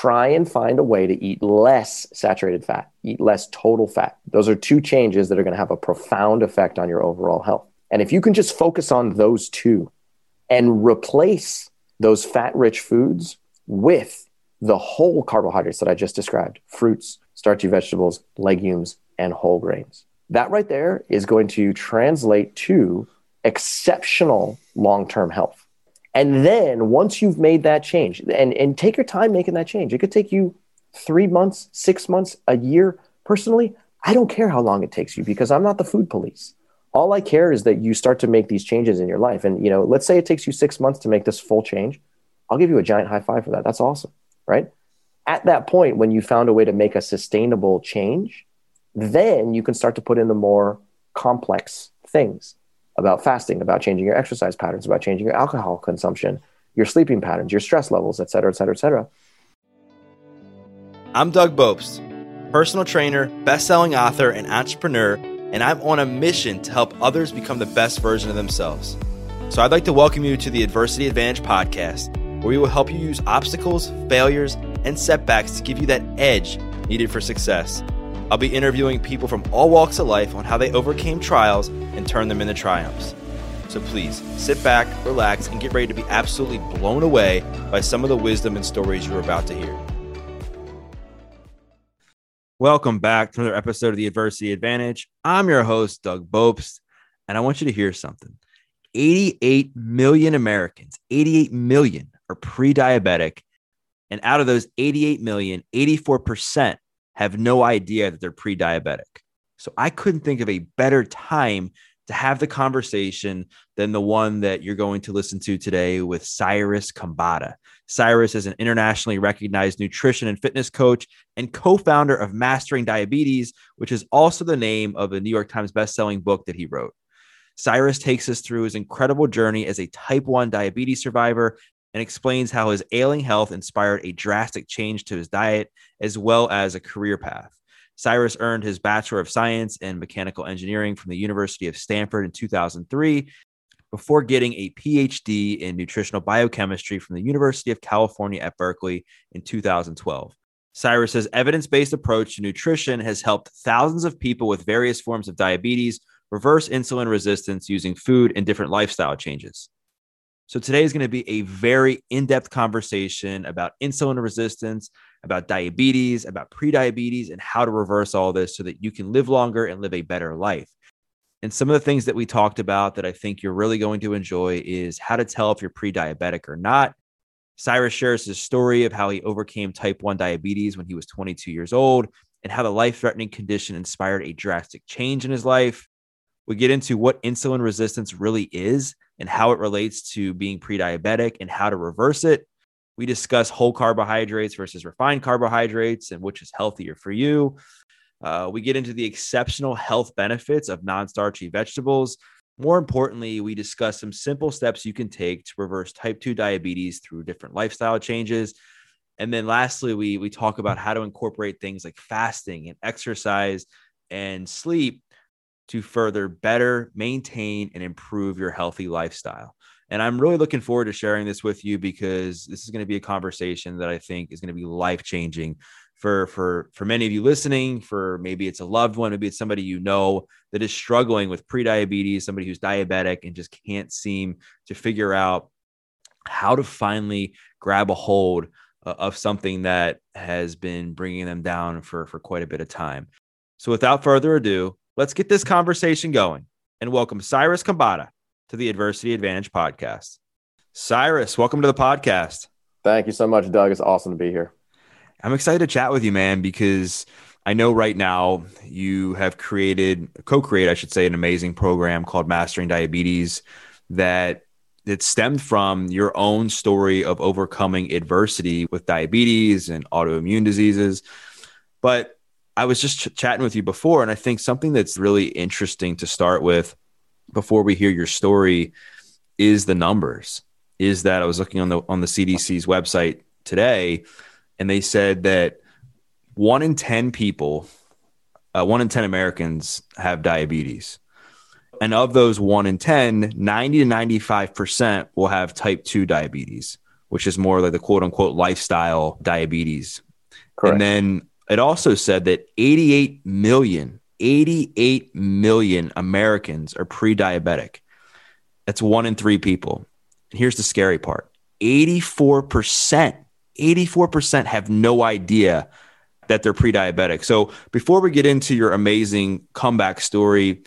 try and find a way to eat less saturated fat, eat less total fat. Those are two changes that are going to have a profound effect on your overall health. And if you can just focus on those two and replace those fat rich foods with the whole carbohydrates that I just described fruits, starchy vegetables, legumes, and whole grains. That right there is going to translate to exceptional long term health. And then once you've made that change, and, and take your time making that change, it could take you three months, six months, a year. Personally, I don't care how long it takes you because I'm not the food police. All I care is that you start to make these changes in your life. And you know, let's say it takes you six months to make this full change. I'll give you a giant high five for that. That's awesome, right? At that point, when you found a way to make a sustainable change, then you can start to put in the more complex things about fasting, about changing your exercise patterns, about changing your alcohol consumption, your sleeping patterns, your stress levels, et cetera, et cetera, et cetera. I'm Doug Bopst, personal trainer, best-selling author, and entrepreneur, and I'm on a mission to help others become the best version of themselves. So I'd like to welcome you to the Adversity Advantage podcast, where we will help you use obstacles, failures, and setbacks to give you that edge needed for success. I'll be interviewing people from all walks of life on how they overcame trials and turned them into triumphs. So please sit back, relax, and get ready to be absolutely blown away by some of the wisdom and stories you're about to hear. Welcome back to another episode of the Adversity Advantage. I'm your host, Doug Bopst, and I want you to hear something. 88 million Americans, 88 million are pre diabetic. And out of those 88 million, 84% have no idea that they're pre diabetic. So I couldn't think of a better time to have the conversation than the one that you're going to listen to today with Cyrus Khambatta. Cyrus is an internationally recognized nutrition and fitness coach and co founder of Mastering Diabetes, which is also the name of a New York Times bestselling book that he wrote. Cyrus takes us through his incredible journey as a type 1 diabetes survivor and explains how his ailing health inspired a drastic change to his diet as well as a career path. Cyrus earned his Bachelor of Science in Mechanical Engineering from the University of Stanford in 2003 before getting a PhD in nutritional biochemistry from the University of California at Berkeley in 2012. Cyrus's evidence-based approach to nutrition has helped thousands of people with various forms of diabetes reverse insulin resistance using food and different lifestyle changes. So today is going to be a very in-depth conversation about insulin resistance, about diabetes, about pre-diabetes, and how to reverse all this so that you can live longer and live a better life. And some of the things that we talked about that I think you're really going to enjoy is how to tell if you're pre-diabetic or not. Cyrus shares his story of how he overcame type 1 diabetes when he was 22 years old and how the life-threatening condition inspired a drastic change in his life. We get into what insulin resistance really is and how it relates to being pre diabetic and how to reverse it. We discuss whole carbohydrates versus refined carbohydrates and which is healthier for you. Uh, we get into the exceptional health benefits of non starchy vegetables. More importantly, we discuss some simple steps you can take to reverse type 2 diabetes through different lifestyle changes. And then lastly, we, we talk about how to incorporate things like fasting and exercise and sleep to further better maintain and improve your healthy lifestyle. And I'm really looking forward to sharing this with you because this is going to be a conversation that I think is going to be life changing for for for many of you listening. For maybe it's a loved one, maybe it's somebody you know that is struggling with prediabetes, somebody who's diabetic and just can't seem to figure out how to finally grab a hold uh, of something that has been bringing them down for for quite a bit of time. So without further ado, Let's get this conversation going and welcome Cyrus Khambatta to the Adversity Advantage podcast. Cyrus, welcome to the podcast. Thank you so much, Doug. It's awesome to be here. I'm excited to chat with you, man, because I know right now you have created, co-create, I should say, an amazing program called Mastering Diabetes that that stemmed from your own story of overcoming adversity with diabetes and autoimmune diseases. But I was just ch- chatting with you before, and I think something that's really interesting to start with before we hear your story is the numbers. Is that I was looking on the on the CDC's website today, and they said that one in ten people, uh, one in ten Americans have diabetes. And of those one in 10, 90 to 95% will have type 2 diabetes, which is more like the quote unquote lifestyle diabetes. Correct. And then it also said that 88 million, 88 million Americans are pre diabetic. That's one in three people. Here's the scary part 84%, 84% have no idea that they're pre diabetic. So before we get into your amazing comeback story,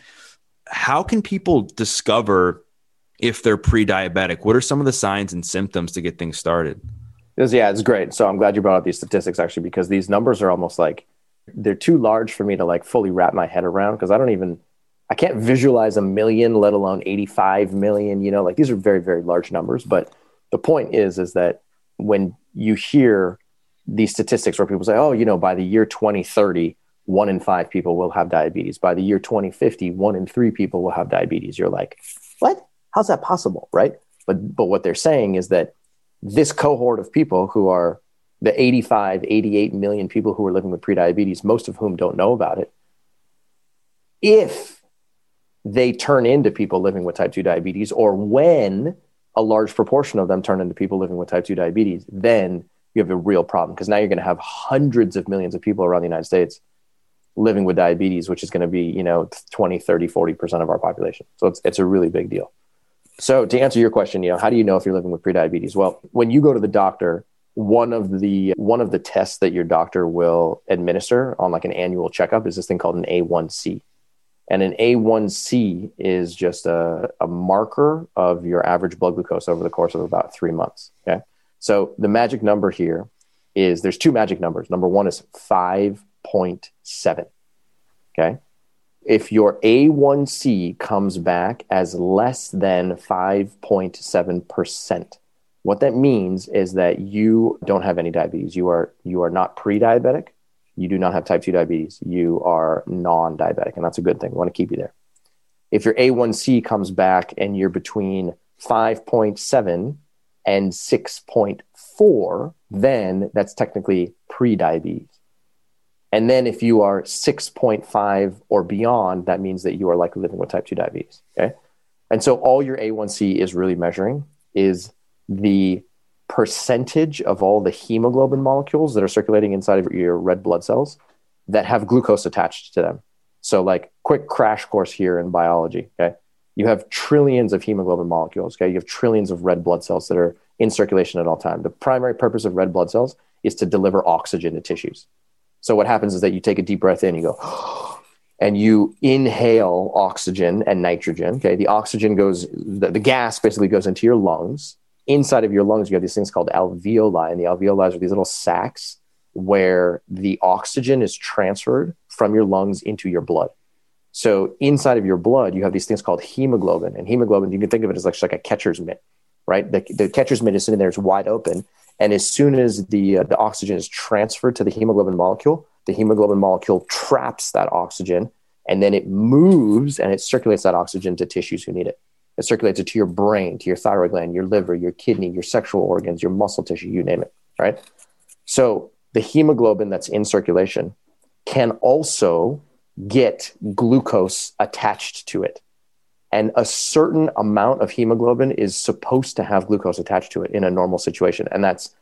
how can people discover if they're pre diabetic? What are some of the signs and symptoms to get things started? Yeah, it's great. So I'm glad you brought up these statistics actually, because these numbers are almost like they're too large for me to like fully wrap my head around because I don't even I can't visualize a million, let alone 85 million. You know, like these are very, very large numbers. But the point is, is that when you hear these statistics where people say, oh, you know, by the year 2030, one in five people will have diabetes. By the year 2050, one in three people will have diabetes. You're like, what? How's that possible? Right. But, but what they're saying is that this cohort of people who are the 85, 88 million people who are living with prediabetes, most of whom don't know about it, if they turn into people living with type 2 diabetes, or when a large proportion of them turn into people living with type 2 diabetes, then you have a real problem because now you're going to have hundreds of millions of people around the United States living with diabetes, which is going to be, you know, 20, 30, 40% of our population. So it's, it's a really big deal. So to answer your question, you know, how do you know if you're living with prediabetes? Well, when you go to the doctor, one of the one of the tests that your doctor will administer on like an annual checkup is this thing called an A1C. And an A1C is just a, a marker of your average blood glucose over the course of about three months. Okay. So the magic number here is there's two magic numbers. Number one is 5.7. Okay if your A1C comes back as less than 5.7%, what that means is that you don't have any diabetes. You are you are not pre-diabetic. You do not have type 2 diabetes. You are non-diabetic, and that's a good thing. We want to keep you there. If your A1C comes back and you're between 5.7 and 6.4, then that's technically pre-diabetes. And then if you are 6.5 or beyond, that means that you are likely living with type 2 diabetes. Okay. And so all your A1C is really measuring is the percentage of all the hemoglobin molecules that are circulating inside of your red blood cells that have glucose attached to them. So, like, quick crash course here in biology. Okay. You have trillions of hemoglobin molecules. Okay. You have trillions of red blood cells that are in circulation at all time. The primary purpose of red blood cells is to deliver oxygen to tissues. So what happens is that you take a deep breath in, you go, and you inhale oxygen and nitrogen. Okay, the oxygen goes, the, the, gas basically goes into your lungs. Inside of your lungs, you have these things called alveoli, and the alveoli are these little sacs where the oxygen is transferred from your lungs into your blood. So inside of your blood, you have these things called hemoglobin, and hemoglobin you can think of it as like, like a catcher's mitt, right? The, the catcher's mitt is sitting there, it's wide open, and as soon as the, uh, the oxygen is transferred to the hemoglobin molecule, the hemoglobin molecule traps that oxygen and then it moves and it circulates that oxygen to tissues who need it. It circulates it to your brain, to your thyroid gland, your liver, your kidney, your sexual organs, your muscle tissue, you name it. Right. So the hemoglobin that's in circulation can also get glucose attached to it. And a certain amount of hemoglobin is supposed to have glucose attached to it in a normal situation. And that's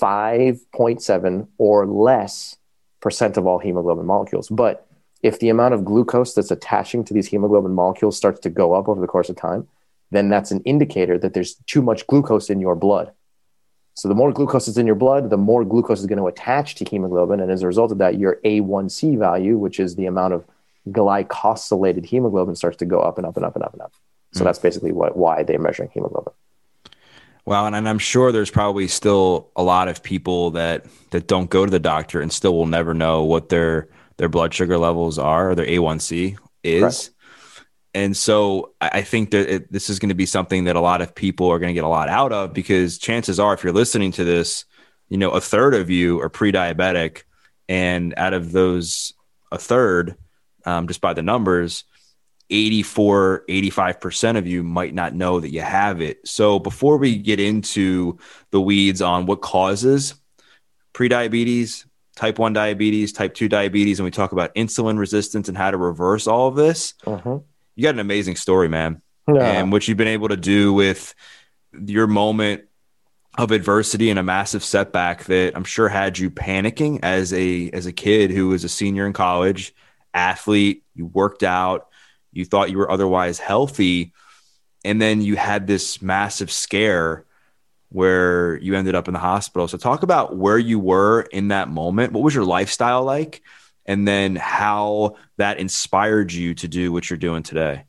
5.7 or less percent of all hemoglobin molecules. But if the amount of glucose that's attaching to these hemoglobin molecules starts to go up over the course of time, then that's an indicator that there's too much glucose in your blood. So the more glucose is in your blood, the more glucose is going to attach to hemoglobin. And as a result of that, your A1C value, which is the amount of glycosylated hemoglobin starts to go up and up and up and up and up. So mm. that's basically what why they're measuring hemoglobin. Wow, and, and I'm sure there's probably still a lot of people that that don't go to the doctor and still will never know what their their blood sugar levels are or their A1C is. Correct. And so I think that it, this is going to be something that a lot of people are going to get a lot out of because chances are, if you're listening to this, you know, a third of you are pre-diabetic, and out of those, a third, um, just by the numbers, 84, 85% of you might not know that you have it. So before we get into the weeds on what causes prediabetes, type 1 diabetes, type 2 diabetes, and we talk about insulin resistance and how to reverse all of this, uh-huh. you got an amazing story, man. Yeah. And what you've been able to do with your moment of adversity and a massive setback that I'm sure had you panicking as a as a kid who was a senior in college, athlete, you worked out, you thought you were otherwise healthy, and then you had this massive scare where you ended up in the hospital. So talk about where you were in that moment. What was your lifestyle like? And then how that inspired you to do what you're doing today.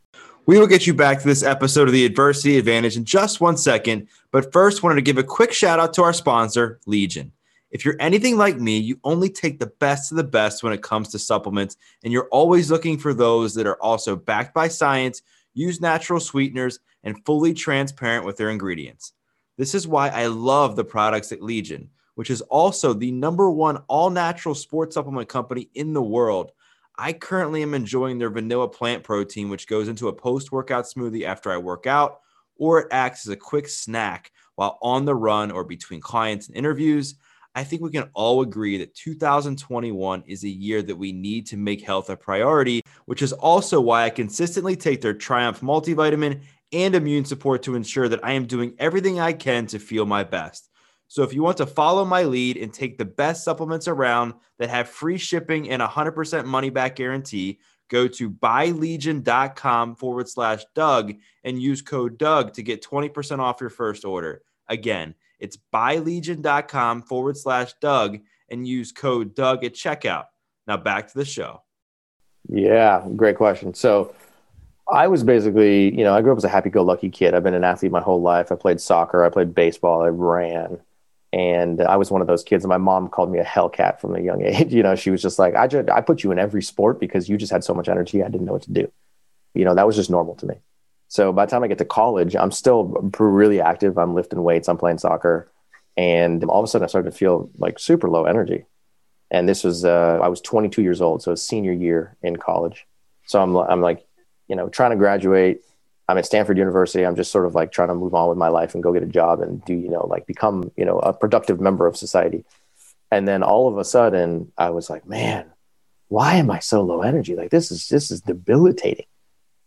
We will get you back to this episode of the Adversity Advantage in just one second. But first, wanted to give a quick shout out to our sponsor, Legion. If you're anything like me, you only take the best of the best when it comes to supplements, and you're always looking for those that are also backed by science, use natural sweeteners, and fully transparent with their ingredients. This is why I love the products at Legion, which is also the number one all natural sports supplement company in the world. I currently am enjoying their vanilla plant protein, which goes into a post workout smoothie after I work out, or it acts as a quick snack while on the run or between clients and interviews. I think we can all agree that 2021 is a year that we need to make health a priority, which is also why I consistently take their Triumph multivitamin and immune support to ensure that I am doing everything I can to feel my best. So if you want to follow my lead and take the best supplements around that have free shipping and 100% money back guarantee, go to buylegion.com forward slash Doug and use code Doug to get 20% off your first order. Again, it's buylegion.com forward slash Doug and use code Doug at checkout. Now back to the show. Yeah, great question. So I was basically, you know, I grew up as a happy go lucky kid. I've been an athlete my whole life. I played soccer, I played baseball, I ran. And I was one of those kids, and my mom called me a hellcat from a young age. You know, she was just like, I just, I put you in every sport because you just had so much energy. I didn't know what to do. You know, that was just normal to me. So by the time I get to college, I'm still really active. I'm lifting weights, I'm playing soccer. And all of a sudden, I started to feel like super low energy. And this was, uh, I was 22 years old. So senior year in college. So I'm, I'm like, you know, trying to graduate, I'm at Stanford University. I'm just sort of like trying to move on with my life and go get a job and do, you know, like become, you know, a productive member of society. And then all of a sudden I was like, man, why am I so low energy? Like this is, this is debilitating.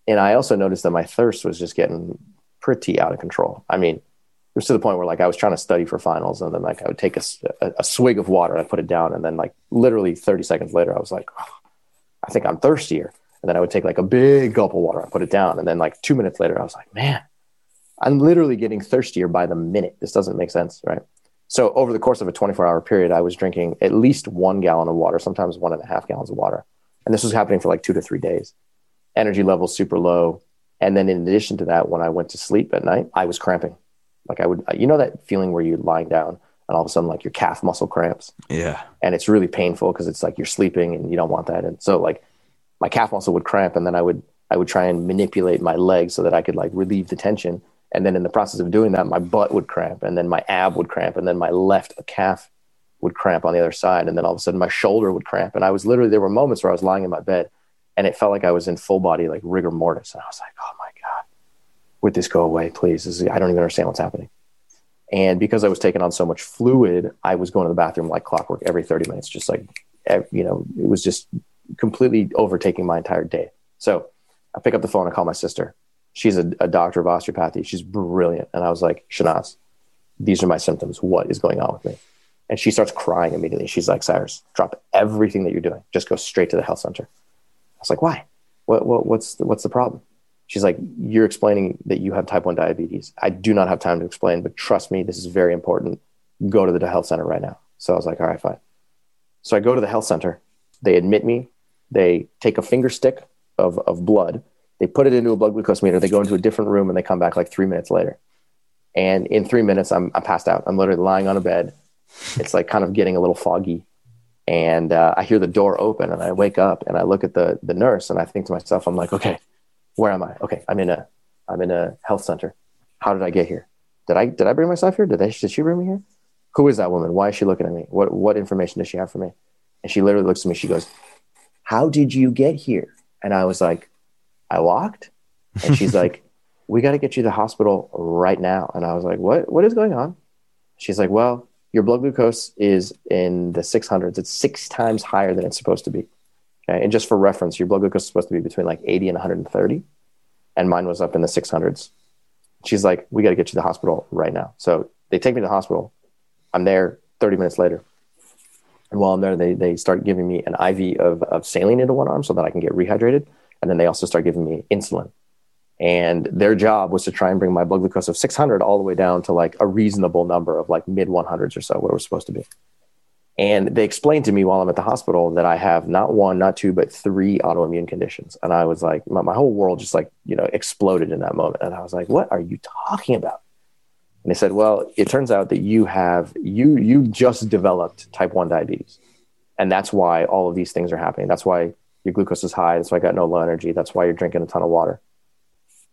And I also noticed that my thirst was just getting pretty out of control. I mean, it was to the point where like I was trying to study for finals and then like I would take a, a, a swig of water and I put it down. And then like literally 30 seconds later, I was like, oh, I think I'm thirstier. And then I would take like a big gulp of water and put it down. And then like two minutes later, I was like, man, I'm literally getting thirstier by the minute. This doesn't make sense, right? So over the course of a 24 hour period, I was drinking at least one gallon of water, sometimes one and a half gallons of water. And this was happening for like two to three days. Energy levels super low. And then in addition to that, when I went to sleep at night, I was cramping. Like I would, you know, that feeling where you're lying down and all of a sudden like your calf muscle cramps. Yeah. And it's really painful because it's like you're sleeping and you don't want that. And so like my calf muscle would cramp and then I would I would try and manipulate my leg so that I could like relieve the tension. And then in the process of doing that, my butt would cramp and then my ab would cramp and then my left calf would cramp on the other side. And then all of a sudden my shoulder would cramp. And I was literally, there were moments where I was lying in my bed and it felt like I was in full body, like rigor mortis. And I was like, oh my God, would this go away, please? Is, I don't even understand what's happening. And because I was taking on so much fluid, I was going to the bathroom like clockwork every 30 minutes, just like, you know, it was just completely overtaking my entire day. So I pick up the phone and call my sister. She's a, a doctor of osteopathy. She's brilliant. And I was like, Shanaz, these are my symptoms. What is going on with me? And she starts crying immediately. She's like, Cyrus, drop everything that you're doing. Just go straight to the health center. I was like, why? What, what, what's, the, what's the problem? She's like, you're explaining that you have type 1 diabetes. I do not have time to explain, but trust me, this is very important. Go to the health center right now. So I was like, all right, fine. So I go to the health center. They admit me they take a finger stick of, of blood, they put it into a blood glucose meter, they go into a different room, and they come back like three minutes later. And in three minutes, I'm, I'm passed out. I'm literally lying on a bed. It's like kind of getting a little foggy. And uh, I hear the door open, and I wake up and I look at the, the nurse, and I think to myself, I'm like, okay, where am I? Okay, I'm in a I'm in a health center. How did I get here? Did I did I bring myself here? Did they did she bring me here? Who is that woman? Why is she looking at me? What what information does she have for me? And she literally looks at me. She goes, how did you get here? And I was like, I walked. And she's like, we got to get you to the hospital right now. And I was like, what, what is going on? She's like, well, your blood glucose is in the 600s. It's six times higher than it's supposed to be. Okay. And just for reference, your blood glucose is supposed to be between like 80 and 130. And mine was up in the 600s. She's like, we got to get you to the hospital right now. So they take me to the hospital. I'm there 30 minutes later. And while I'm there, they, they start giving me an IV of, of saline into one arm so that I can get rehydrated. And then they also start giving me insulin. And their job was to try and bring my blood glucose of 600 all the way down to like a reasonable number of like mid 100s or so, where we're supposed to be. And they explained to me while I'm at the hospital that I have not one, not two, but three autoimmune conditions. And I was like, my, my whole world just like, you know, exploded in that moment. And I was like, what are you talking about? And they said, well, it turns out that you have, you, you just developed type 1 diabetes. And that's why all of these things are happening. That's why your glucose is high. That's why I got no low energy. That's why you're drinking a ton of water.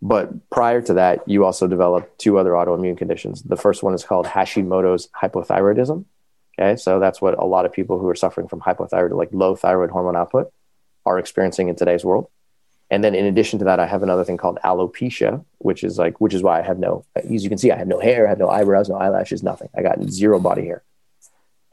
But prior to that, you also developed two other autoimmune conditions. The first one is called Hashimoto's hypothyroidism. Okay, so that's what a lot of people who are suffering from hypothyroid, like low thyroid hormone output, are experiencing in today's world. And then in addition to that, I have another thing called alopecia, which is like, which is why I have no, as you can see, I have no hair, I have no eyebrows, no eyelashes, nothing. I got zero body hair.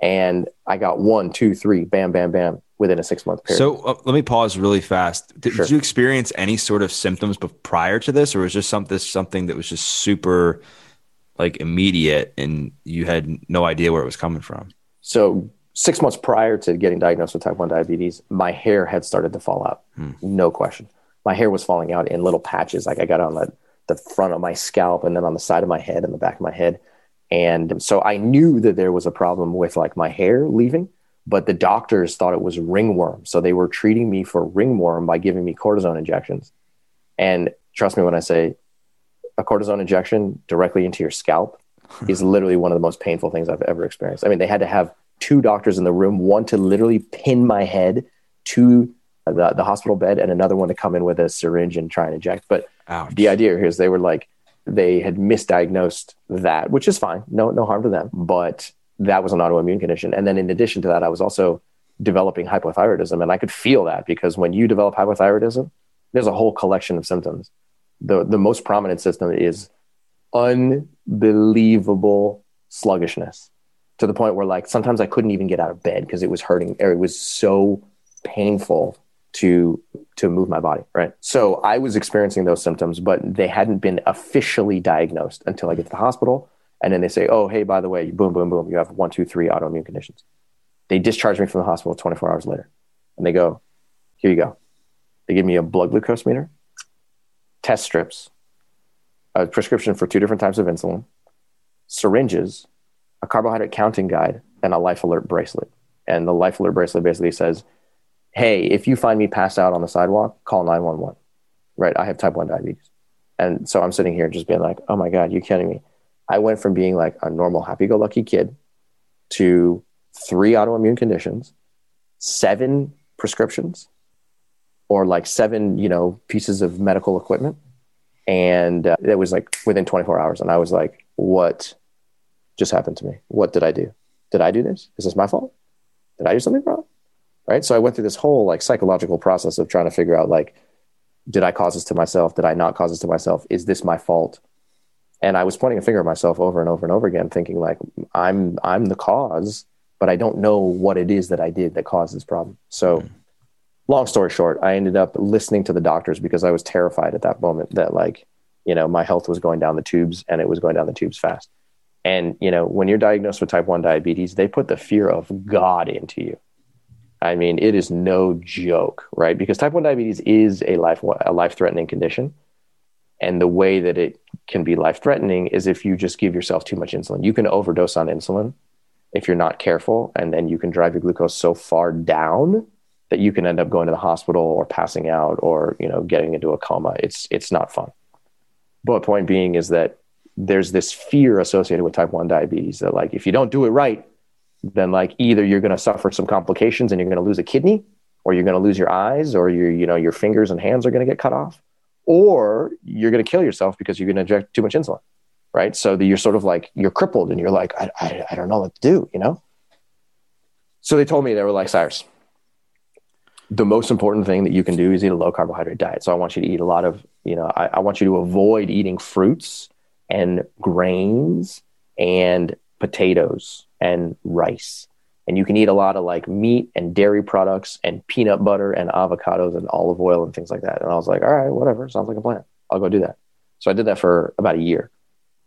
And I got one, two, three, bam, bam, bam, within a six month period. So uh, let me pause really fast. Did, Sure. did you experience any sort of symptoms prior to this, or was just something something that was just super like immediate and you had no idea where it was coming from? So six months prior to getting diagnosed with type 1 diabetes, my hair had started to fall out. No question. My hair was falling out in little patches. Like I got on the, the front of my scalp and then on the side of my head and the back of my head. And so I knew that there was a problem with like my hair leaving, but the doctors thought it was ringworm. So they were treating me for ringworm by giving me cortisone injections. And trust me when I say a cortisone injection directly into your scalp is literally one of the most painful things I've ever experienced. I mean, they had to have two doctors in the room, one to literally pin my head to the, the hospital bed, and another one to come in with a syringe and try and inject. But Ouch. the idea here is they were like, they had misdiagnosed that, which is fine, no, no harm to them. But that was an autoimmune condition. And then in addition to that, I was also developing hypothyroidism. And I could feel that because when you develop hypothyroidism, there's a whole collection of symptoms. The, the most prominent symptom is unbelievable sluggishness to the point where like sometimes I couldn't even get out of bed because it was hurting or it was so painful to to move my body right? So i was experiencing those symptoms but they hadn't been officially diagnosed until i get to the hospital. And then they say oh hey by the way boom boom boom you have one two three autoimmune conditions. They discharge me from the hospital 24 hours later. And they go here you go. They give me a blood glucose meter test strips a prescription for two different types of insulin syringes a carbohydrate counting guide and a life alert bracelet. And the life alert bracelet basically says hey, if you find me passed out on the sidewalk, call 911. Right. I have type 1 diabetes. And so I'm sitting here just being like, oh my God, you're kidding me. I went from being like a normal, happy go lucky kid to three autoimmune conditions, seven prescriptions, or like seven, you know, pieces of medical equipment. And uh, it was like within 24 hours. And I was like, what just happened to me? What did I do? Did I do this? Is this my fault? Did I do something wrong? Right? So i went through this whole like psychological process of trying to figure out like did i cause this to myself? Did i not cause this to myself? Is this my fault? And i was pointing a finger at myself over and over and over again thinking like i'm i'm the cause but i don't know what it is that i did that caused this problem. So mm. long story short i ended up listening to the doctors because i was terrified at that moment that like you know my health was going down the tubes and it was going down the tubes fast. And you know when you're diagnosed with type 1 diabetes they put the fear of god into you I mean, it is no joke, right? Because type 1 diabetes is a life a life threatening condition. And the way that it can be life threatening is if you just give yourself too much insulin. You can overdose on insulin if you're not careful, and then you can drive your glucose so far down that you can end up going to the hospital or passing out or you know getting into a coma. It's it's not fun. But point being is that there's this fear associated with type 1 diabetes that like if you don't do it right, then like either you're going to suffer some complications and you're going to lose a kidney or you're going to lose your eyes or your you know your fingers and hands are going to get cut off or you're going to kill yourself because you're going to inject too much insulin right? So that you're sort of like you're crippled and you're like I, I, I don't know what to do you know? So they told me they were like cyrus the most important thing that you can do is eat a low carbohydrate diet. So i want you to eat a lot of you know i, I want you to avoid eating fruits and grains and potatoes and rice. And you can eat a lot of like meat and dairy products and peanut butter and avocados and olive oil and things like that. And I was like, all right, whatever. Sounds like a plan. I'll go do that. So I did that for about a year.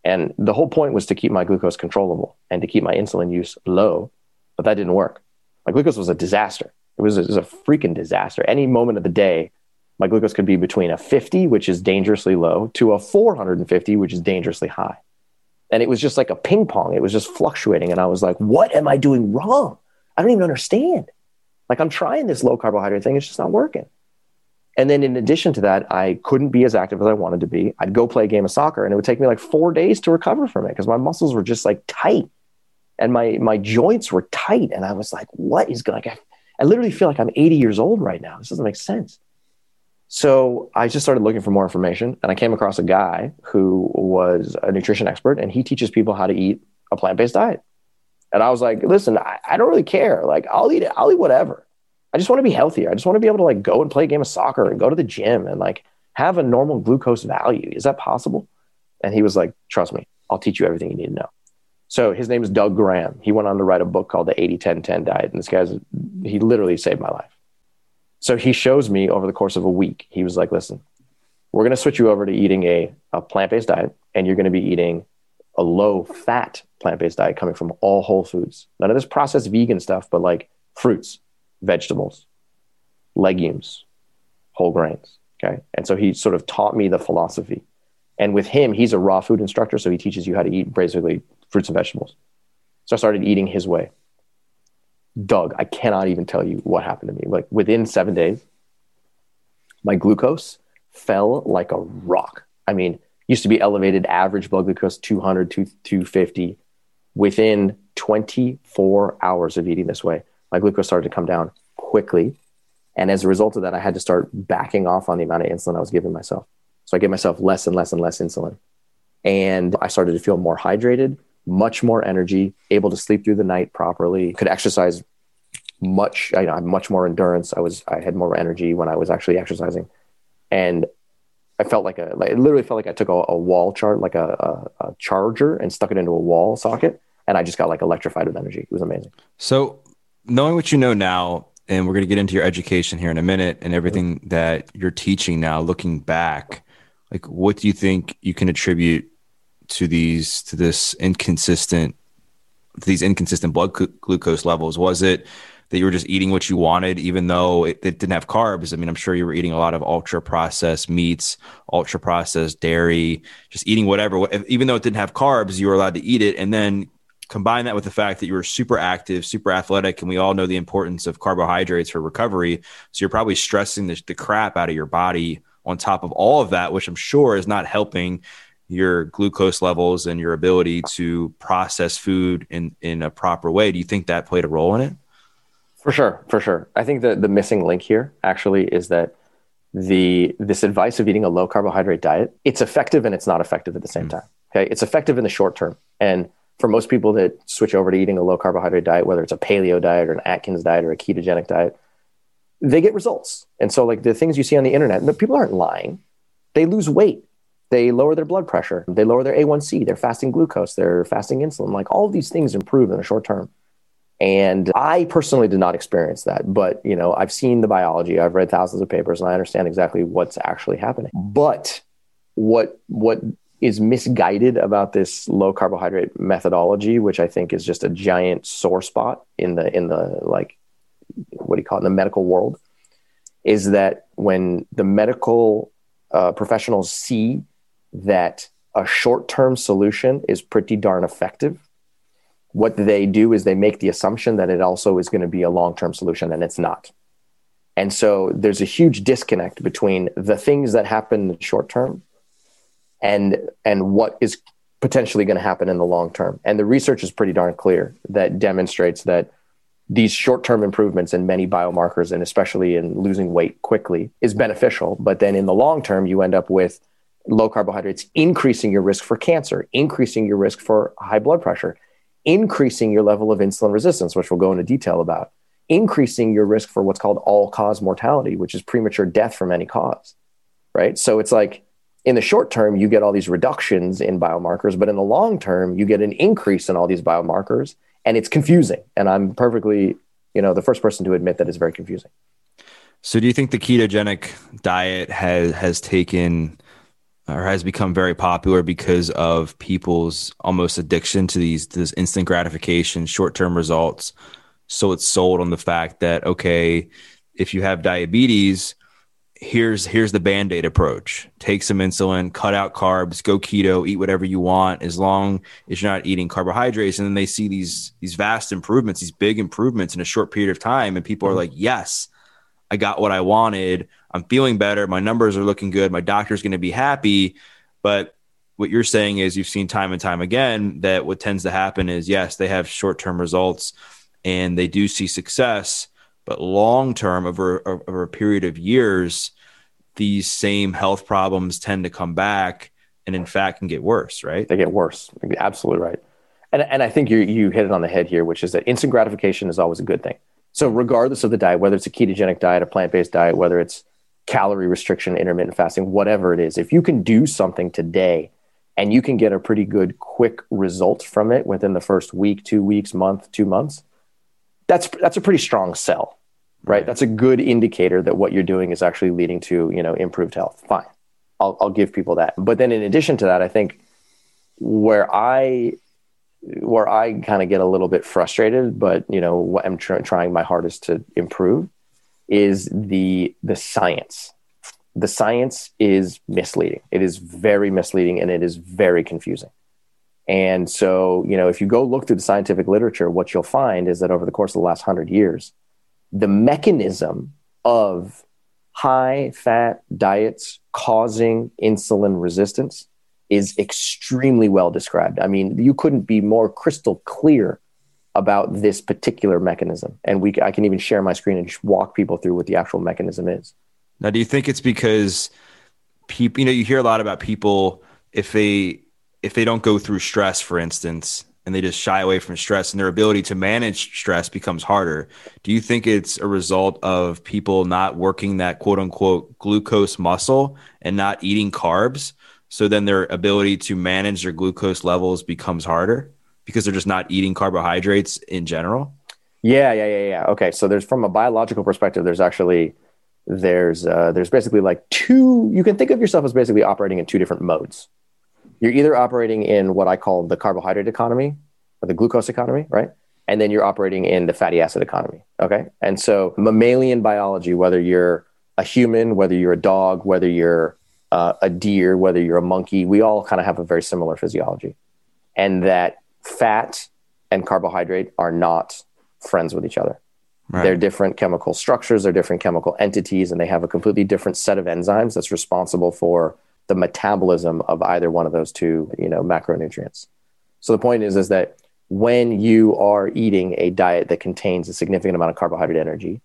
And the whole point was to keep my glucose controllable and to keep my insulin use low, but that didn't work. My glucose was a disaster. It was, a, it was a freaking disaster. Any moment of the day, my glucose could be between a 50, which is dangerously low, to a 450, which is dangerously high. And it was just like a ping pong. It was just fluctuating. And I was like, what am I doing wrong? I don't even understand. Like, I'm trying this low carbohydrate thing, it's just not working. And then in addition to that, I couldn't be as active as I wanted to be. I'd go play a game of soccer and it would take me like four days to recover from it because my muscles were just like tight and my my joints were tight. And I was like, what is going like I, I literally feel like I'm 80 years old right now. This doesn't make sense. So I just started looking for more information and I came across a guy who was a nutrition expert and he teaches people how to eat a plant-based diet. And I was like, listen, I, I don't really care. Like I'll eat it, I'll eat whatever. I just want to be healthier. I just want to be able to like go and play a game of soccer and go to the gym and like have a normal glucose value. Is that possible? And he was like, trust me, I'll teach you everything you need to know. So his name is Doug Graham. He went on to write a book called the 80 10 10 diet. And this guy's, he literally saved my life. So he shows me over the course of a week, he was like, listen, we're going to switch you over to eating a, a plant based diet, and you're going to be eating a low fat plant based diet coming from all whole foods. None of this processed vegan stuff, but like fruits, vegetables, legumes, whole grains. Okay. And so he sort of taught me the philosophy. And with him, he's a raw food instructor. So he teaches you how to eat basically fruits and vegetables. So I started eating his way. Doug, I cannot even tell you what happened to me. Like within seven days, my glucose fell like a rock. I mean, used to be elevated average blood glucose 200 to 250. Within 24 hours of eating this way, my glucose started to come down quickly. And as a result of that, I had to start backing off on the amount of insulin I was giving myself. So I gave myself less and less and less insulin. And I started to feel more hydrated, much more energy, able to sleep through the night properly, could exercise much, I had much more endurance. I was, I had more energy when I was actually exercising. And I felt like a, like, it literally felt like I took a, a wall chart, like a, a, a charger and stuck it into a wall socket. And I just got like electrified with energy. It was amazing. So knowing what you know now, and we're going to get into your education here in a minute and everything mm-hmm. that you're teaching now, looking back, like what do you think you can attribute to these to this inconsistent these inconsistent blood glucose levels? Was it that you were just eating what you wanted even though it, it, didn't have carbs? I mean i'm sure you were eating a lot of ultra processed meats ultra processed dairy just eating whatever. Even though it didn't have carbs you were allowed to eat it. And then combine that with the fact that you were super active super athletic and we all know the importance of carbohydrates for recovery. So you're probably stressing the, the crap out of your body on top of all of that which i'm sure is not helping your glucose levels and your ability to process food in in a proper way. Do you think that played a role in it? For sure, for sure. I think that the missing link here actually is that the this advice of eating a low carbohydrate diet, it's effective and it's not effective at the same mm. time. Okay? It's effective in the short term. And for most people that switch over to eating a low carbohydrate diet, whether it's a paleo diet or an Atkins diet or a ketogenic diet, they get results. And so like the things you see on the internet, people aren't lying. They lose weight they lower their blood pressure, they lower their A1C, their fasting glucose, their fasting insulin. Like all of these things improve in the short term. And I personally did not experience that, but you know, I've seen the biology, I've read thousands of papers, and I understand exactly what's actually happening. But what what is misguided about this low carbohydrate methodology, which I think is just a giant sore spot in the in the like what do you call it in the medical world, is that when the medical uh, professionals see that a short term solution is pretty darn effective. What they do is they make the assumption that it also is going to be a long term solution, and it's not. And so there's a huge disconnect between the things that happen in the short term and, and what is potentially going to happen in the long term. And the research is pretty darn clear that demonstrates that these short-term improvements in many biomarkers and especially in losing weight quickly is beneficial but then in the long term you end up with low carbohydrates, increasing your risk for cancer, increasing your risk for high blood pressure, increasing your level of insulin resistance, which we'll go into detail about, increasing your risk for what's called all cause mortality, which is premature death from any cause. Right. So it's like in the short term, you get all these reductions in biomarkers, but in the long term, you get an increase in all these biomarkers and it's confusing. And I'm perfectly, you know, the first person to admit that it's very confusing. So do you think the ketogenic diet has has taken or has become very popular because of people's almost addiction to these this instant gratification, short-term results. So it's sold on the fact that okay, if you have diabetes, here's here's the band-aid approach. Take some insulin, cut out carbs, go keto, eat whatever you want as long as you're not eating carbohydrates and then they see these these vast improvements, these big improvements in a short period of time and people are mm-hmm. like, "Yes, I got what I wanted. I'm feeling better. My numbers are looking good. My doctor's going to be happy. But what you're saying is you've seen time and time again that what tends to happen is yes, they have short term results and they do see success, but long term over, over a period of years, these same health problems tend to come back and in fact can get worse, right? They get worse. Absolutely right. And, and I think you, you hit it on the head here, which is that instant gratification is always a good thing. So regardless of the diet, whether it's a ketogenic diet, a plant-based diet, whether it's calorie restriction, intermittent fasting, whatever it is, if you can do something today and you can get a pretty good quick result from it within the first week, two weeks, month, two months, that's that's a pretty strong sell, right? right? That's a good indicator that what you're doing is actually leading to you know improved health. Fine, I'll I'll give people that. But then in addition to that, I think where I where I kind of get a little bit frustrated, but you know what I'm tr- trying my hardest to improve is the the science. The science is misleading. It is very misleading and it is very confusing. And so, you know, if you go look through the scientific literature, what you'll find is that over the course of the last hundred years, the mechanism of high fat diets causing insulin resistance is extremely well described. I mean, you couldn't be more crystal clear about this particular mechanism. And we, I can even share my screen and just walk people through what the actual mechanism is. Now, do you think it's because people, you know, you hear a lot about people if they if they don't go through stress, for instance, and they just shy away from stress and their ability to manage stress becomes harder. Do you think it's a result of people not working that quote unquote glucose muscle and not eating carbs? So then their ability to manage their glucose levels becomes harder? because they're just not eating carbohydrates in general? Yeah, yeah, yeah, yeah. Okay, so there's from a biological perspective, there's actually there's uh, there's basically like two. You can think of yourself as basically operating in two different modes. You're either operating in what I call the carbohydrate economy or the glucose economy, right? And then you're operating in the fatty acid economy. Okay, and so mammalian biology, whether you're a human, whether you're a dog, whether you're uh, a deer, whether you're a monkey, we all kind of have a very similar physiology, and that fat and carbohydrate are not friends with each other. Right. They're different chemical structures, they're different chemical entities, and they have a completely different set of enzymes that's responsible for the metabolism of either one of those two, you know, macronutrients. So the point is, is that when you are eating a diet that contains a significant amount of carbohydrate energy,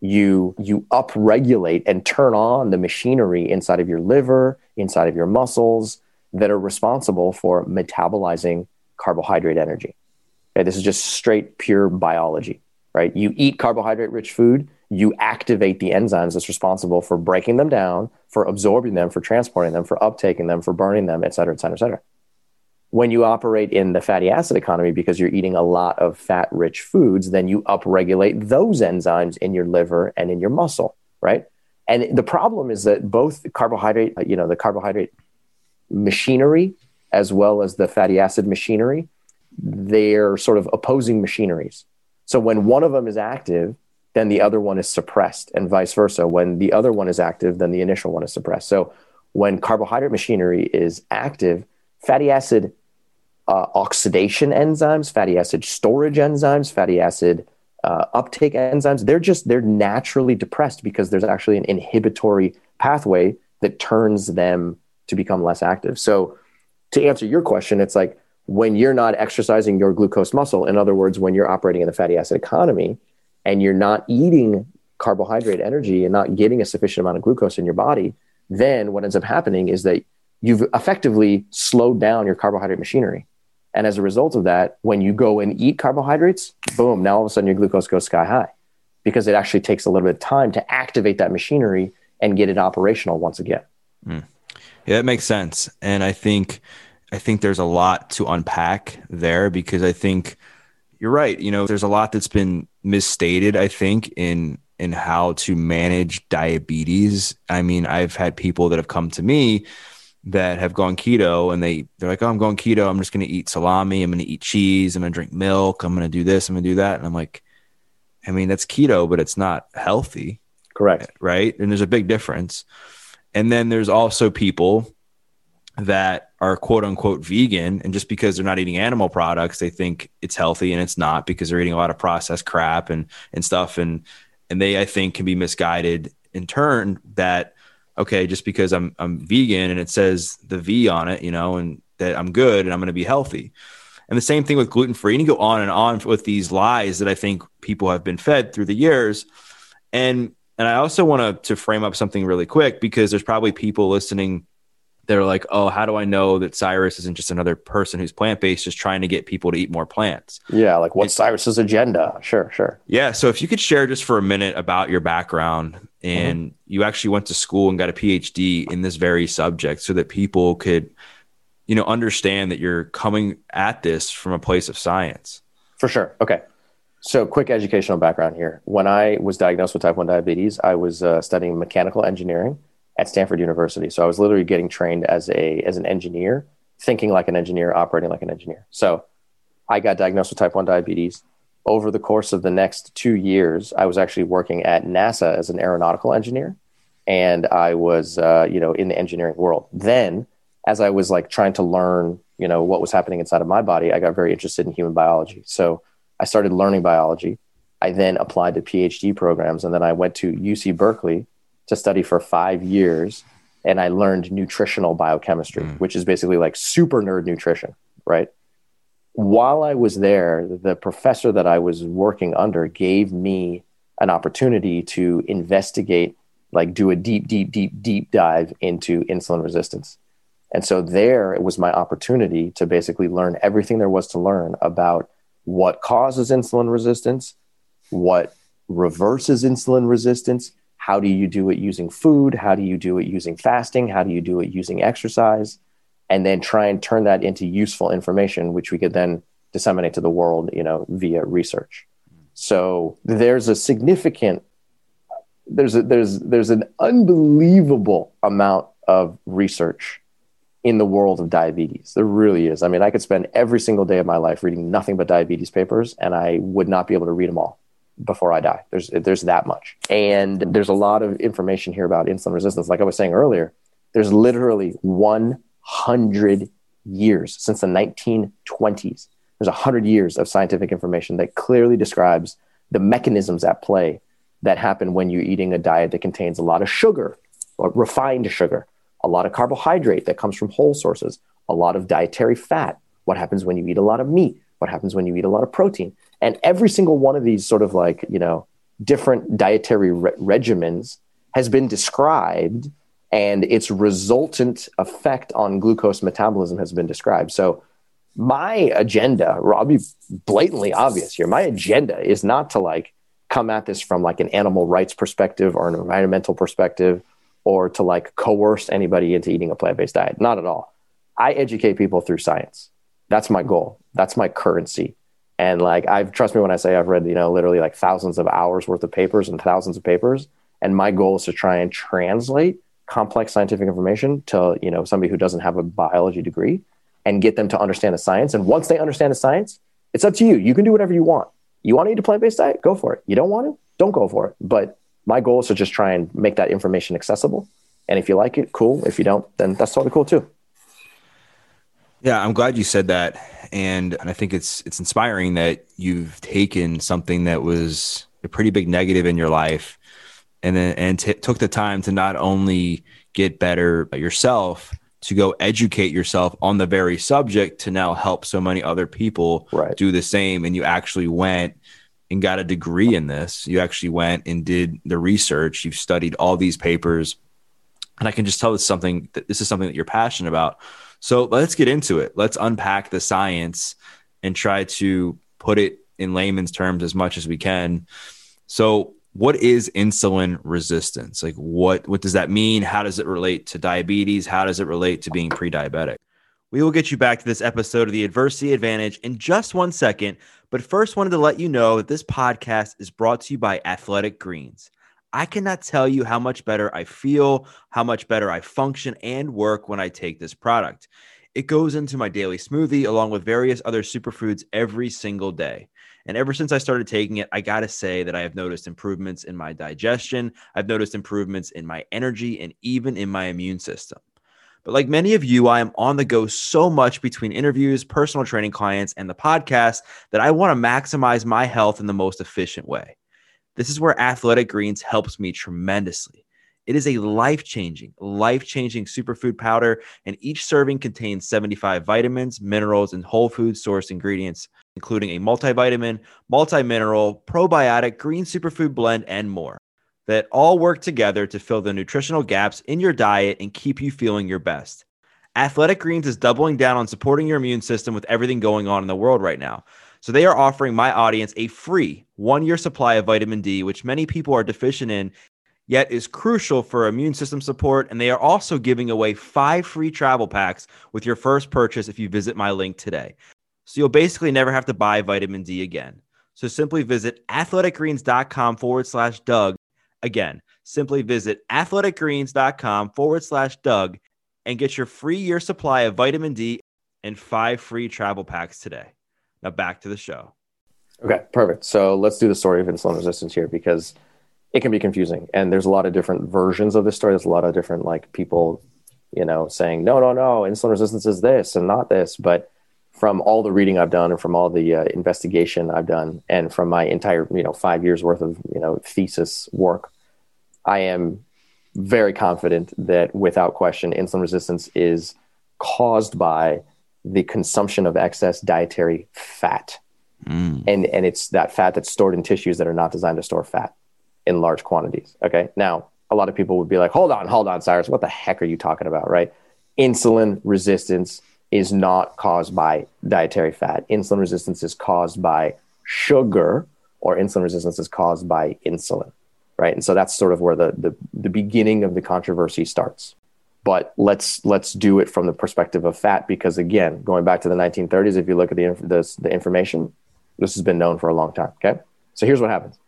you you upregulate and turn on the machinery inside of your liver, inside of your muscles that are responsible for metabolizing carbohydrate energy. Okay, this is just straight pure biology, right? You eat carbohydrate rich food, you activate the enzymes that's responsible for breaking them down, for absorbing them, for transporting them, for uptaking them, for burning them, et cetera, et cetera, et cetera. When you operate in the fatty acid economy because you're eating a lot of fat rich foods, then you upregulate those enzymes in your liver and in your muscle, right? And the problem is that both carbohydrate, uh, you know, the carbohydrate machinery as well as the fatty acid machinery, they're sort of opposing machineries. So when one of them is active, then the other one is suppressed, and vice versa. When the other one is active, then the initial one is suppressed. So when carbohydrate machinery is active, fatty acid uh, oxidation enzymes, fatty acid storage enzymes, fatty acid uh, uptake enzymes, they're just they're naturally depressed because there's actually an inhibitory pathway that turns them to become less active. So to answer your question, it's like when you're not exercising your glucose muscle, in other words, when you're operating in the fatty acid economy and you're not eating carbohydrate energy and not getting a sufficient amount of glucose in your body, then what ends up happening is that you've effectively slowed down your carbohydrate machinery. And as a result of that, when you go and eat carbohydrates, boom, now all of a sudden your glucose goes sky high because it actually takes a little bit of time to activate that machinery and get it operational once again. Mm. Yeah, that makes sense. And I think I think there's a lot to unpack there because I think you're right. You know, there's a lot that's been misstated, I think, in in how to manage diabetes. I mean, I've had people that have come to me that have gone keto and they they're like, oh, I'm going keto. I'm just going to eat salami. I'm going to eat cheese. I'm going to drink milk. I'm going to do this. I'm going to do that. And I'm like, I mean, that's keto, but it's not healthy. Correct. Right. And there's a big difference. And then there's also people that are quote unquote vegan. And just because they're not eating animal products, they think it's healthy and it's not because they're eating a lot of processed crap and, and stuff. And, and they, I think, can be misguided in turn that okay, just because I'm I'm vegan and it says the V on it, you know, and that I'm good and I'm going to be healthy. And the same thing with gluten free. And you go on and on with these lies that I think people have been fed through the years. And and I also want to to frame up something really quick because there's probably people listening that are like, oh, how do I know that Cyrus isn't just another person who's plant based, just trying to get people to eat more plants? Yeah, like what's Cyrus's agenda? Sure, sure. Yeah. So if you could share just for a minute about your background and mm-hmm. you actually went to school and got a PhD in this very subject so that people could you know understand that you're coming at this from a place of science. For sure. Okay. So, quick educational background here. When I was diagnosed with type 1 diabetes, I was uh, studying mechanical engineering at Stanford University. So, I was literally getting trained as a as an engineer, thinking like an engineer, operating like an engineer. So, I got diagnosed with type 1 diabetes over the course of the next two years, I was actually working at NASA as an aeronautical engineer, and I was, uh, you know, in the engineering world. Then, as I was like trying to learn, you know, what was happening inside of my body, I got very interested in human biology. So I started learning biology. I then applied to PhD programs, and then I went to UC Berkeley to study for five years, and I learned nutritional biochemistry, mm. which is basically like super nerd nutrition, right? while I was there, the professor that I was working under gave me an opportunity to investigate, like do a deep, deep, deep, deep dive into insulin resistance. And so there it was my opportunity to basically learn everything there was to learn about what causes insulin resistance, what reverses insulin resistance, how do you do it using food, how do you do it using fasting, how do you do it using exercise and then try and turn that into useful information, which we could then disseminate to the world, you know, via research. So there's a significant, there's a, there's there's an unbelievable amount of research in the world of diabetes. There really is. I mean, I could spend every single day of my life reading nothing but diabetes papers, and I would not be able to read them all before I die. There's there's that much, and there's a lot of information here about insulin resistance. Like I was saying earlier, there's literally 100 years since the 1920s. There's 100 years of scientific information that clearly describes the mechanisms at play that happen when you're eating a diet that contains a lot of sugar or refined sugar, a lot of carbohydrate that comes from whole sources, a lot of dietary fat. What happens when you eat a lot of meat? What happens when you eat a lot of protein? And every single one of these sort of like, you know, different dietary re- regimens has been described and its resultant effect on glucose metabolism has been described. So, my agenda, I'll be blatantly obvious here. My agenda is not to like come at this from like an animal rights perspective or an environmental perspective or to like coerce anybody into eating a plant based diet. Not at all. I educate people through science. That's my goal. That's my currency. And like, I've trust me when I say I've read, you know, literally like thousands of hours worth of papers and thousands of papers. And my goal is to try and translate complex scientific information to you know somebody who doesn't have a biology degree and get them to understand the science. And once they understand the science it's up to you. You can do whatever you want. You want to eat a plant-based diet? Go for it. You don't want to don't go for it. But my goal is to just try and make that information accessible. And if you like it cool. If you don't then that's totally cool too yeah i'm glad you said that. And, and i think it's it's inspiring that you've taken something that was a pretty big negative in your life and then and t- took the time to not only get better yourself to go educate yourself on the very subject to now help so many other people right. do the same. And you actually went and got a degree in this. You actually went and did the research. You've studied all these papers. And i can just tell this something that this is something that you're passionate about so let's get into it let's unpack the science and try to put it in layman's terms as much as we can so what is insulin resistance? Like what what does that mean? How does it relate to diabetes? How does it relate to being pre-diabetic? We will get you back to this episode of the Adversity Advantage in just one second, but first wanted to let you know that this podcast is brought to you by Athletic Greens. I cannot tell you how much better I feel, how much better I function and work when I take this product. It goes into my daily smoothie along with various other superfoods every single day. And ever since I started taking it, I got to say that I have noticed improvements in my digestion. I've noticed improvements in my energy and even in my immune system. But like many of you, I am on the go so much between interviews, personal training clients, and the podcast that I want to maximize my health in the most efficient way. This is where Athletic Greens helps me tremendously. It is a life changing, life changing superfood powder, and each serving contains 75 vitamins, minerals, and whole food sourced ingredients, including a multivitamin, multi mineral, probiotic, green superfood blend, and more that all work together to fill the nutritional gaps in your diet and keep you feeling your best. Athletic Greens is doubling down on supporting your immune system with everything going on in the world right now. So they are offering my audience a free one year supply of vitamin D, which many people are deficient in, yet is crucial for immune system support. And they are also giving away five free travel packs with your first purchase if you visit my link today. So you'll basically never have to buy vitamin D again. So simply visit athleticgreens.com forward slash Doug Again, simply visit athleticgreens.com forward slash Doug and get your free year supply of vitamin D and five free travel packs today. Now back to the show. Okay, perfect. So let's do the story of insulin resistance here because it can be confusing. And there's a lot of different versions of this story. There's a lot of different like people, you know, saying, no, no, no, insulin resistance is this and not this. But from all the reading I've done and from all the uh, investigation I've done and from my entire, you know, five years worth of, you know, thesis work, I am very confident that without question, insulin resistance is caused by the consumption of excess dietary fat. Mm. And, and it's that fat that's stored in tissues that are not designed to store fat in large quantities. Okay. Now, a lot of people would be like, hold on, hold on, Cyrus. What the heck are you talking about? Right. Insulin resistance is not caused by dietary fat. Insulin resistance is caused by sugar, or insulin resistance is caused by insulin right? And so that's sort of where the, the, the beginning of the controversy starts. But let's let's do it from the perspective of fat because again, going back to the 1930s, if you look at the the, the information, this has been known for a long time. Okay, so here's what happens: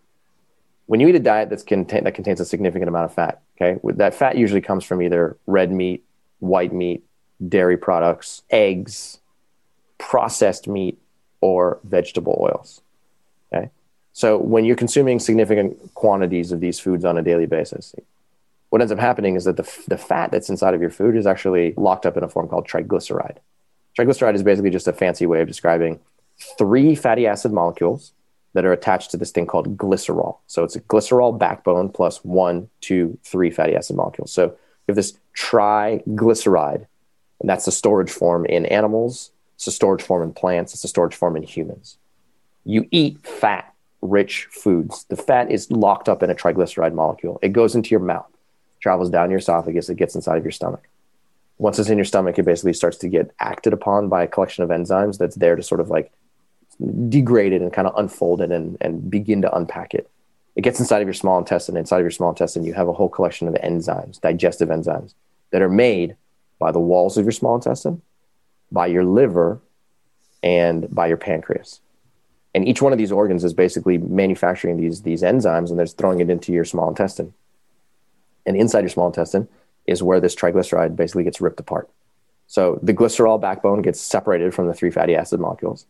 when you eat a diet that's contain, that contains a significant amount of fat, okay, that fat usually comes from either red meat, white meat, dairy products, eggs, processed meat, or vegetable oils. Okay, so when you're consuming significant quantities of these foods on a daily basis, what ends up happening is that the, the fat that's inside of your food is actually locked up in a form called triglyceride. Triglyceride is basically just a fancy way of describing three fatty acid molecules that are attached to this thing called glycerol. So it's a glycerol backbone plus one, two, three fatty acid molecules. So you have this triglyceride, and that's the storage form in animals, it's a storage form in plants, it's a storage form in humans. You eat fat rich foods. The fat is locked up in a triglyceride molecule. It goes into your mouth, travels down your esophagus, it gets inside of your stomach. Once it's in your stomach, it basically starts to get acted upon by a collection of enzymes that's there to sort of like degrade it and kind of unfold it and, and begin to unpack it. It gets inside of your small intestine. Inside of your small intestine, you have a whole collection of enzymes, digestive enzymes, that are made by the walls of your small intestine, by your liver, and by your pancreas and each one of these organs is basically manufacturing these these enzymes and they're throwing it into your small intestine and inside your small intestine is where this triglyceride basically gets ripped apart. So the glycerol backbone gets separated from the three fatty acid molecules.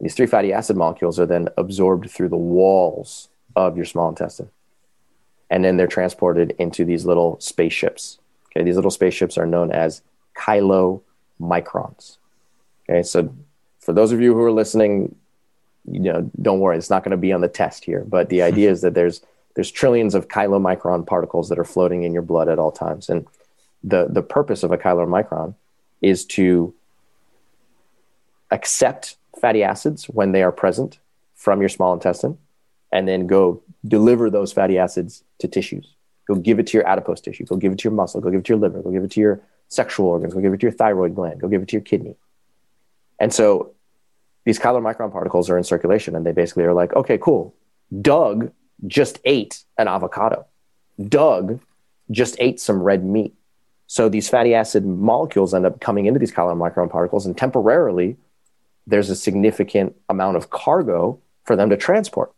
These three fatty acid molecules are then absorbed through the walls of your small intestine. And then they're transported into these little spaceships. Okay these little spaceships are known as chylomicrons. Okay so for those of you who are listening you know, don't worry, it's not going to be on the test here. But the idea is that there's there's trillions of chylomicron particles that are floating in your blood at all times, and the the purpose of a chylomicron is to accept fatty acids when they are present from your small intestine, and then go deliver those fatty acids to tissues. Go give it to your adipose tissue. Go give it to your muscle. Go give it to your liver. Go give it to your sexual organs. Go give it to your thyroid gland. Go give it to your kidney. And so these chylomicron particles are in circulation and they basically are like, okay, cool. Doug just ate an avocado. Doug just ate some red meat. So these fatty acid molecules end up coming into these chylomicron particles, and temporarily, there's a significant amount of cargo for them to transport.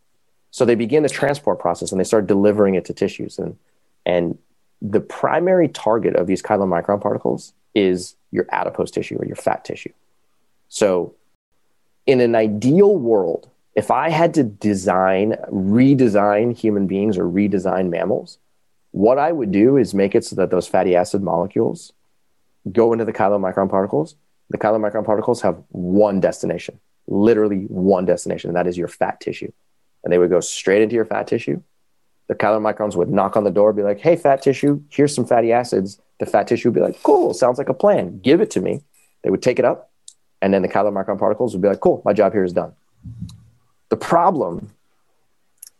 So they begin the transport process and they start delivering it to tissues. And, and the primary target of these chylomicron particles is your adipose tissue or your fat tissue. So in an ideal world, if I had to design, redesign human beings or redesign mammals, what I would do is make it so that those fatty acid molecules go into the chylomicron particles. The chylomicron particles have one destination, literally one destination, and that is your fat tissue. And they would go straight into your fat tissue. The chylomicrons would knock on the door, be like, hey, fat tissue, here's some fatty acids. The fat tissue would be like, cool, sounds like a plan. Give it to me. They would take it up, and then the chylomicron particles would be like, cool, my job here is done. The problem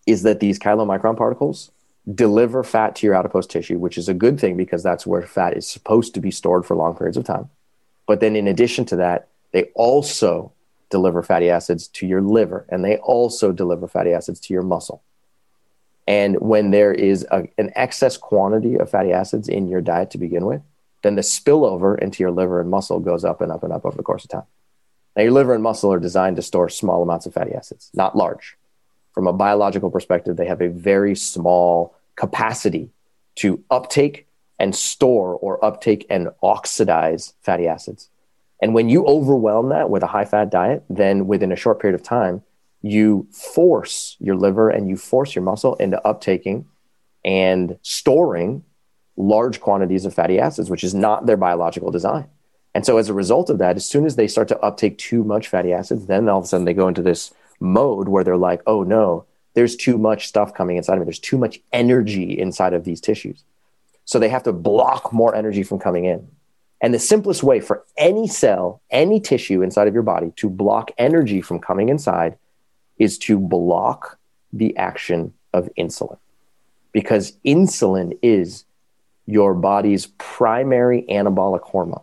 is that these chylomicron particles deliver fat to your adipose tissue, which is a good thing because that's where fat is supposed to be stored for long periods of time. But then, in addition to that, they also deliver fatty acids to your liver and they also deliver fatty acids to your muscle. And when there is a, an excess quantity of fatty acids in your diet to begin with, then the spillover into your liver and muscle goes up and up and up over the course of time. Now, your liver and muscle are designed to store small amounts of fatty acids, not large. From a biological perspective, they have a very small capacity to uptake and store or uptake and oxidize fatty acids. And when you overwhelm that with a high fat diet, then within a short period of time, you force your liver and you force your muscle into uptaking and storing large quantities of fatty acids, which is not their biological design. And so, as a result of that, as soon as they start to uptake too much fatty acids, then all of a sudden they go into this mode where they're like, oh no, there's too much stuff coming inside of me. There's too much energy inside of these tissues. So they have to block more energy from coming in. And the simplest way for any cell, any tissue inside of your body to block energy from coming inside is to block the action of insulin. Because insulin is your body's primary anabolic hormone.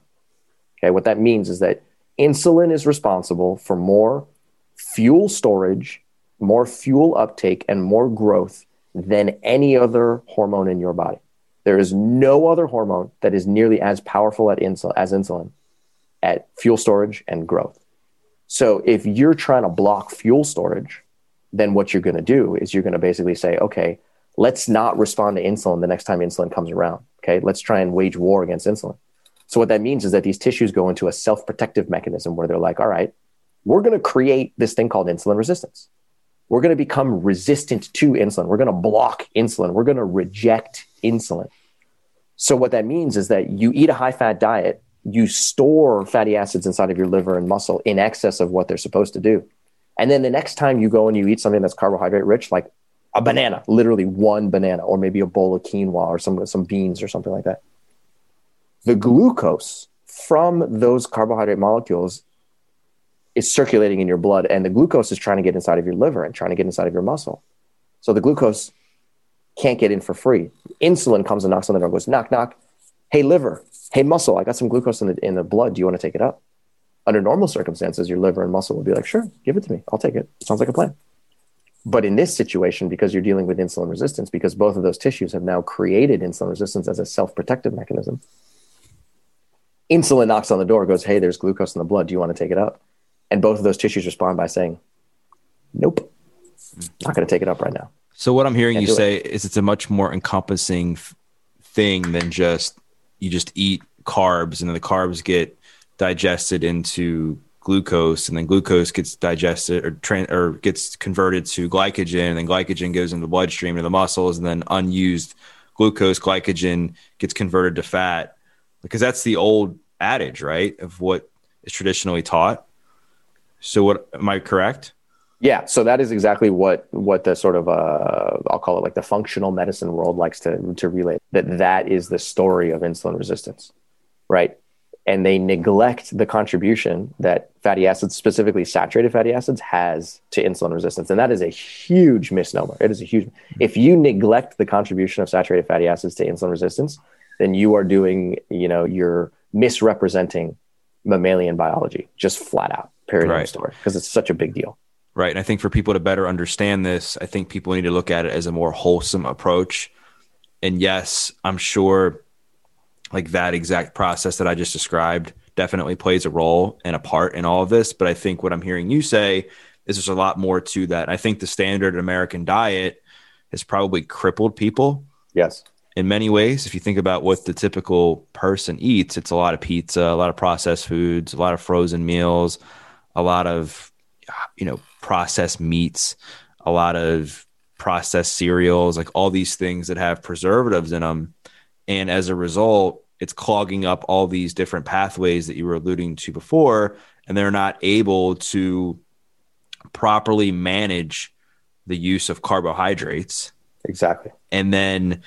Okay, what that means is that insulin is responsible for more fuel storage more fuel uptake and more growth than any other hormone in your body. There is no other hormone that is nearly as powerful at insul- as insulin at fuel storage and growth. So if you're trying to block fuel storage, then what you're going to do is you're going to basically say, okay, let's not respond to insulin the next time insulin comes around. Okay, let's try and wage war against insulin. So what that means is that these tissues go into a self-protective mechanism where they're like, all right, we're going to create this thing called insulin resistance we're going to become resistant to insulin. We're going to block insulin. We're going to reject insulin. So, what that means is that you eat a high fat diet, you store fatty acids inside of your liver and muscle in excess of what they're supposed to do. And then the next time you go and you eat something that's carbohydrate rich, like a banana, literally one banana, or maybe a bowl of quinoa or some, some beans or something like that, the glucose from those carbohydrate molecules is circulating in your blood and the glucose is trying to get inside of your liver and trying to get inside of your muscle. So the glucose can't get in for free. Insulin comes and knocks on the door goes, knock, knock. Hey, liver. Hey, muscle. I got some glucose in the, in the blood. Do you want to take it up? Under normal circumstances, your liver and muscle would be like, sure, give it to me. I'll take it. Sounds like a plan. But in this situation, because you're dealing with insulin resistance, because both of those tissues have now created insulin resistance as a self protective mechanism, insulin knocks on the door, goes, hey, there's glucose in the blood. Do you want to take it up? and both of those tissues respond by saying, "Nope, not going to take it up right now." So what I'm hearing Can't you say it. is it's a much more encompassing f- thing than just you just eat carbs and then the carbs get digested into glucose and then glucose gets digested or tra- or gets converted to glycogen and then glycogen goes into the bloodstream to the muscles and then unused glucose glycogen gets converted to fat because that's the old adage right of what is traditionally taught so what am I correct? Yeah, so that is exactly what what the sort of uh, I'll call it like the functional medicine world likes to to relate that that is the story of insulin resistance, right? And they neglect the contribution that fatty acids, specifically saturated fatty acids, has to insulin resistance, and that is a huge misnomer. It is a huge. If you neglect the contribution of saturated fatty acids to insulin resistance, then you are doing, you know, you're misrepresenting mammalian biology, just flat out period right. story because it's such a big deal. Right. And I think for people to better understand this, I think people need to look at it as a more wholesome approach. And yes, I'm sure like that exact process that I just described definitely plays a role and a part in all of this. But I think what I'm hearing you say is there's a lot more to that. I think the standard American diet has probably crippled people. Yes. In many ways, if you think about what the typical person eats, it's a lot of pizza, a lot of processed foods, a lot of frozen meals, a lot of you know processed meats, a lot of processed cereals, like all these things that have preservatives in them. And as a result, it's clogging up all these different pathways that you were alluding to before, and they're not able to properly manage the use of carbohydrates. Exactly. And then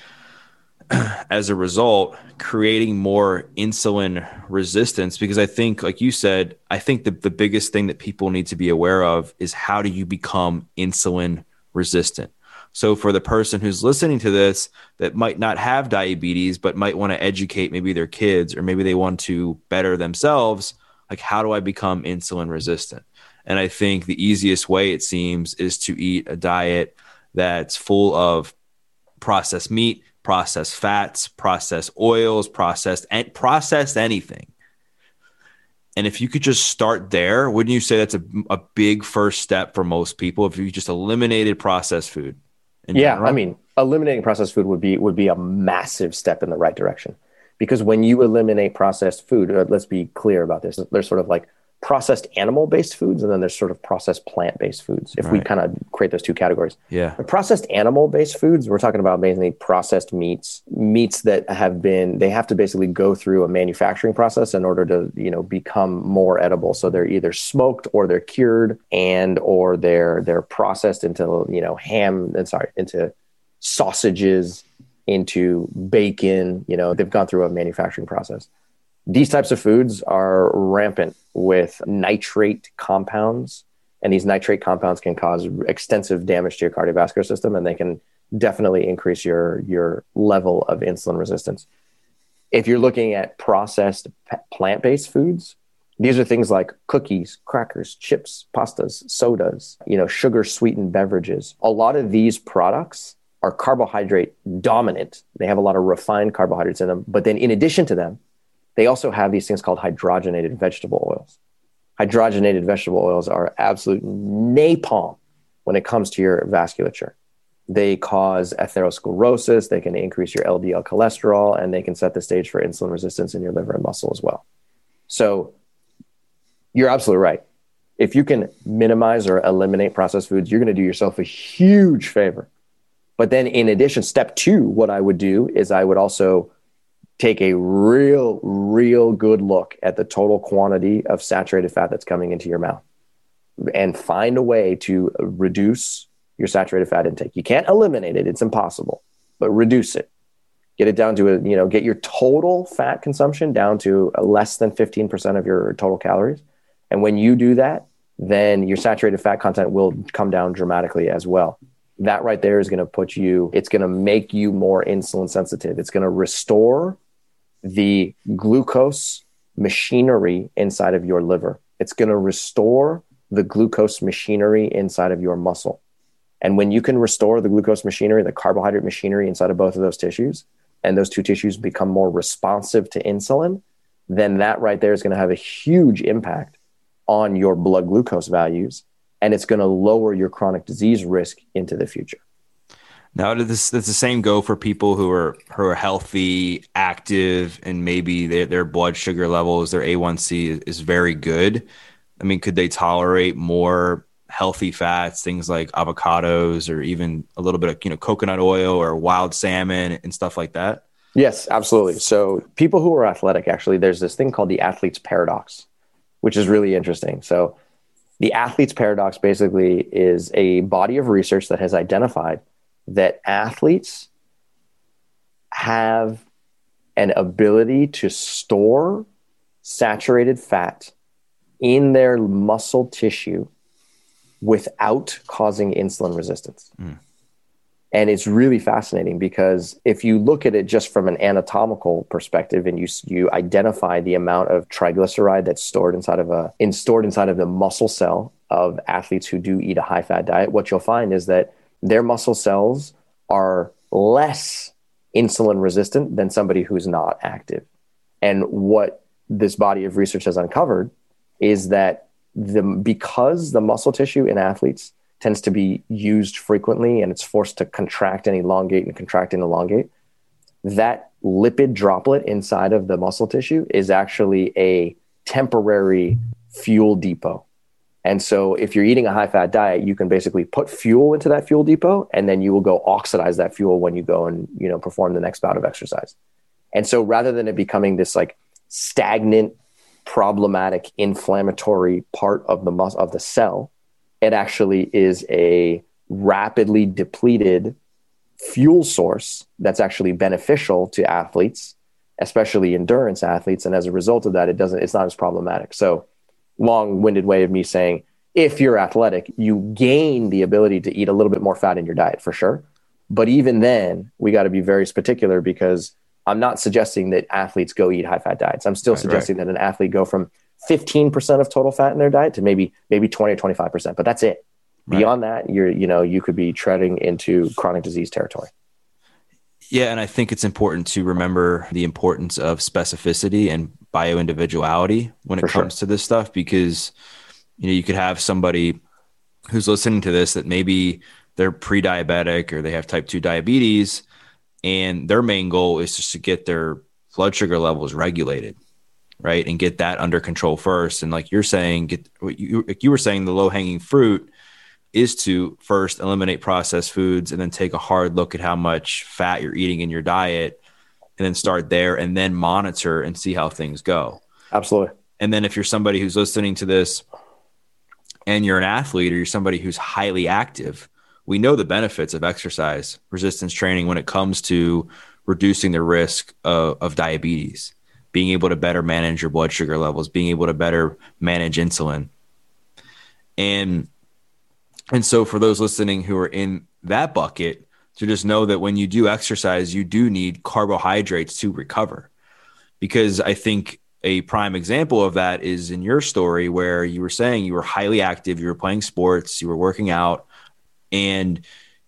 as a result, creating more insulin resistance. Because I think, like you said, I think the, the biggest thing that people need to be aware of is how do you become insulin resistant? So, for the person who's listening to this that might not have diabetes, but might want to educate maybe their kids or maybe they want to better themselves, like, how do I become insulin resistant? And I think the easiest way, it seems, is to eat a diet that's full of processed meat, processed fats, processed oils, processed and processed anything. And if you could just start there, wouldn't you say that's a, a big first step for most people if you just eliminated processed food? Yeah, general? I mean, eliminating processed food would be would be a massive step in the right direction. Because when you eliminate processed food, uh, let's be clear about this. There's sort of like processed animal based foods and then there's sort of processed plant based foods if right. we kind of create those two categories. Yeah. The processed animal based foods we're talking about mainly processed meats meats that have been they have to basically go through a manufacturing process in order to you know become more edible. So they're either smoked or they're cured and or they're they're processed into you know ham and sorry into sausages into bacon you know they've gone through a manufacturing process these types of foods are rampant with nitrate compounds, and these nitrate compounds can cause extensive damage to your cardiovascular system, and they can definitely increase your your level of insulin resistance. If you're looking at processed plant-based foods, these are things like cookies, crackers, chips, pastas, sodas, you know, sugar sweetened beverages. A lot of these products are carbohydrate dominant. They have a lot of refined carbohydrates in them, but then in addition to them, they also have these things called hydrogenated vegetable oils. Hydrogenated vegetable oils are absolute napalm when it comes to your vasculature. They cause atherosclerosis, they can increase your LDL cholesterol, and they can set the stage for insulin resistance in your liver and muscle as well. So you're absolutely right. If you can minimize or eliminate processed foods, you're going to do yourself a huge favor. But then, in addition, step two, what I would do is I would also take a real, real good look at the total quantity of saturated fat that's coming into your mouth and find a way to reduce your saturated fat intake. You can't eliminate it, it's impossible, but reduce it. Get it down to a, you know, get your total fat consumption down to less than 15% of your total calories. And when you do that, then your saturated fat content will come down dramatically as well. That right there is going to put you, it's going to make you more insulin sensitive. It's going to restore the glucose machinery inside of your liver. It's going to restore the glucose machinery inside of your muscle. And when you can restore the glucose machinery, the carbohydrate machinery inside of both of those tissues, and those two tissues become more responsive to insulin, then that right there is going to have a huge impact on your blood glucose values. And it's going to lower your chronic disease risk into the future. Now, does the same go for people who are who are healthy, active, and maybe their their blood sugar levels, their A1C is, is very good? I mean, could they tolerate more healthy fats, things like avocados, or even a little bit of you know coconut oil or wild salmon and stuff like that? Yes, absolutely. So, people who are athletic, actually, there's this thing called the athlete's paradox, which is really interesting. So, the athlete's paradox basically is a body of research that has identified that athletes have an ability to store saturated fat in their muscle tissue without causing insulin resistance. Mm. And it's really fascinating because if you look at it just from an anatomical perspective and you you identify the amount of triglyceride that's stored inside of a in stored inside of the muscle cell of athletes who do eat a high fat diet, what you'll find is that their muscle cells are less insulin resistant than somebody who's not active. And what this body of research has uncovered is that the because the muscle tissue in athletes tends to be used frequently and it's forced to contract and elongate and contract and elongate, that lipid droplet inside of the muscle tissue is actually a temporary fuel depot. And so if you're eating a high fat diet, you can basically put fuel into that fuel depot and then you will go oxidize that fuel when you go and, you know, perform the next bout of exercise. And so rather than it becoming this like stagnant, problematic, inflammatory part of the mus- of the cell, it actually is a rapidly depleted fuel source that's actually beneficial to athletes, especially endurance athletes. And as a result of that, it doesn't, it's not as problematic. So, long winded way of me saying, if you're athletic, you gain the ability to eat a little bit more fat in your diet for sure. But even then, we got to be very particular because I'm not suggesting that athletes go eat high fat diets. I'm still right, suggesting right. that an athlete go from 15% of total fat in their diet to maybe maybe 20 or 25%, but that's it. Right. Beyond that, you're you know, you could be treading into chronic disease territory. Yeah, and I think it's important to remember the importance of specificity and bio individuality when it For comes sure. to this stuff because you know, you could have somebody who's listening to this that maybe they're pre-diabetic or they have type 2 diabetes and their main goal is just to get their blood sugar levels regulated right and get that under control first and like you're saying get what you like you were saying the low hanging fruit is to first eliminate processed foods and then take a hard look at how much fat you're eating in your diet and then start there and then monitor and see how things go absolutely and then if you're somebody who's listening to this and you're an athlete or you're somebody who's highly active we know the benefits of exercise resistance training when it comes to reducing the risk of, of diabetes being able to better manage your blood sugar levels, being able to better manage insulin. And and so for those listening who are in that bucket, to just know that when you do exercise, you do need carbohydrates to recover. Because I think a prime example of that is in your story where you were saying you were highly active, you were playing sports, you were working out, and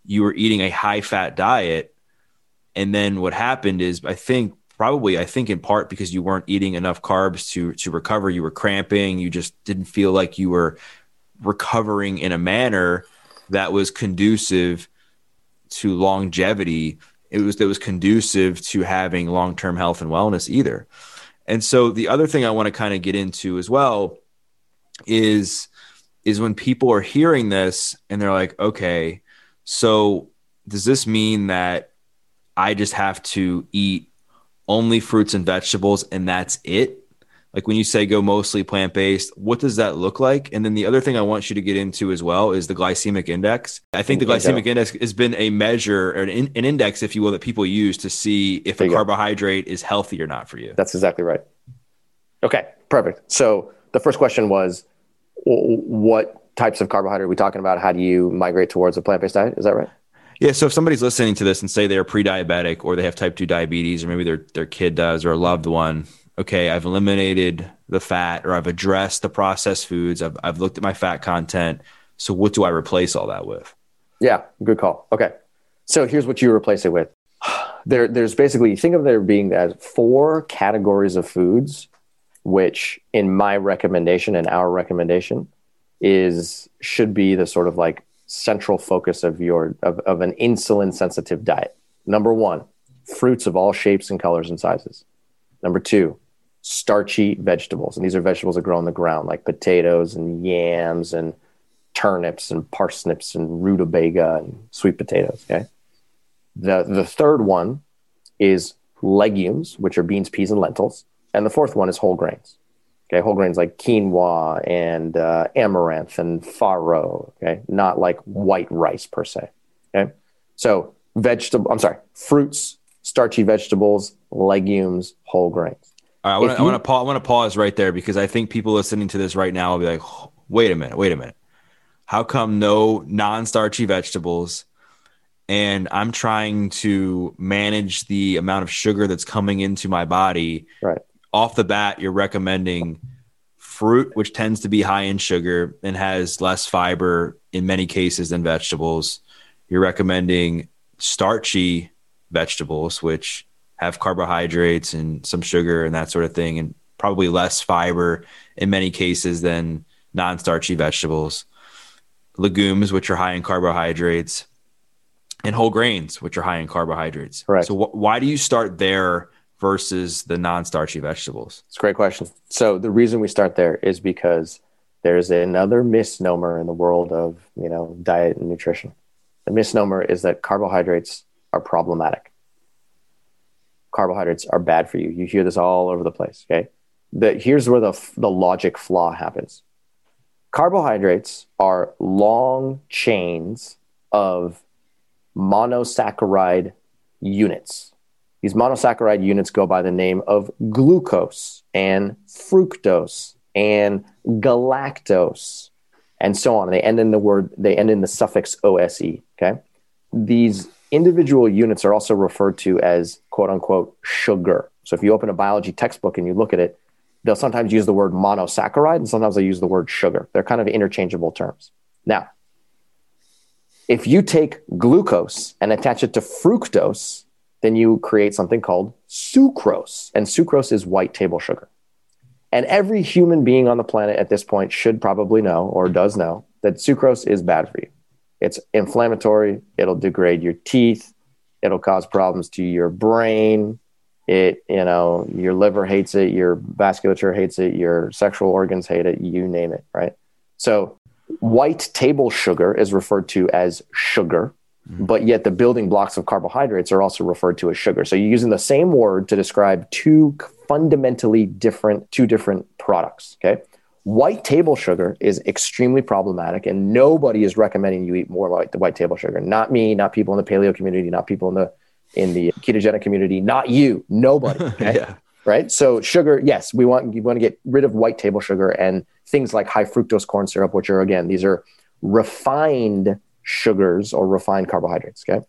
you were eating a high fat diet. And then what happened is, I think probably I think in part because you weren't eating enough carbs to to recover. You were cramping. You just didn't feel like you were recovering in a manner that was conducive to longevity. It was that was conducive to having long term health and wellness either. And so the other thing I want to kind of get into as well is is when people are hearing this and they're like, okay, so does this mean that I just have to eat only fruits and vegetables and that's it? Like when you say go mostly plant based, what does that look like? And then the other thing I want you to get into as well is the glycemic index. I think the glycemic index has been a measure or an, an, index, if you will, that people use to see if a carbohydrate go. is healthy or not for you. That's exactly right. Okay, perfect. So the first question was what types of carbohydrate are we talking about? How do you migrate towards a plant based diet? Is that right? Yeah. So if somebody's listening to this and say they're pre-diabetic or they have type two diabetes, or maybe their their kid does or a loved one, okay, I've eliminated the fat or I've addressed the processed foods. I've I've looked at my fat content. So what do I replace all that with? Yeah, good call. Okay. So here's what you replace it with. There, there's basically think of there being as four categories of foods, which in my recommendation and our recommendation is should be the sort of like central focus of your of, of an insulin sensitive diet. Number one, fruits of all shapes and colors and sizes. Number two, starchy vegetables. And these are vegetables that grow on the ground, like potatoes and yams and turnips and parsnips and rutabaga and sweet potatoes. Okay. The the third one is legumes, which are beans, peas, and lentils. And the fourth one is whole grains. Okay, whole grains like quinoa and uh, amaranth and farro. Okay, not like white rice per se. Okay, so vegetable. I'm sorry, fruits, starchy vegetables, legumes, whole grains. All right, I want to I want to pause, I want to pause right there because I think people listening to this right now will be like, wait a minute, wait a minute. How come no non-starchy vegetables? And I'm trying to manage the amount of sugar that's coming into my body. Right off the bat, you're recommending fruit, which tends to be high in sugar and has less fiber in many cases than vegetables. You're recommending starchy vegetables, which have carbohydrates and some sugar and that sort of thing, and probably less fiber in many cases than non-starchy vegetables, legumes, which are high in carbohydrates, and whole grains, which are high in carbohydrates. Right. So wh- why do you start there versus the non-starchy vegetables? It's a great question. So the reason we start there is because there's another misnomer in the world of you know diet and nutrition. The misnomer is that carbohydrates are problematic. Carbohydrates are bad for you. You hear this all over the place. Okay, the, here's where the the logic flaw happens. Carbohydrates are long chains of monosaccharide units. These monosaccharide units go by the name of glucose and fructose and galactose and so on. They end in the word, they end in the suffix OSE. Okay. These individual units are also referred to as quote unquote sugar. So if you open a biology textbook and you look at it, they'll sometimes use the word monosaccharide and sometimes they use the word sugar. They're kind of interchangeable terms. Now, if you take glucose and attach it to fructose, then you create something called sucrose. And sucrose is white table sugar. And every human being on the planet at this point should probably know or does know that sucrose is bad for you. It's inflammatory, it'll degrade your teeth, it'll cause problems to your brain. It, you know, your liver hates it, your vasculature hates it, your sexual organs hate it, you name it, right? So white table sugar is referred to as sugar, mm-hmm. but yet the building blocks of carbohydrates are also referred to as sugar. So you're using the same word to describe two fundamentally different, two different products. Okay. White table sugar is extremely problematic, and nobody is recommending you eat more white, white table sugar. Not me, not people in the paleo community, not people in the in the ketogenic community, not you, nobody. Okay? yeah right? So sugar, yes, we want we want to get rid of white table sugar and things like high fructose corn syrup, which are again these are refined sugars or refined carbohydrates. Okay,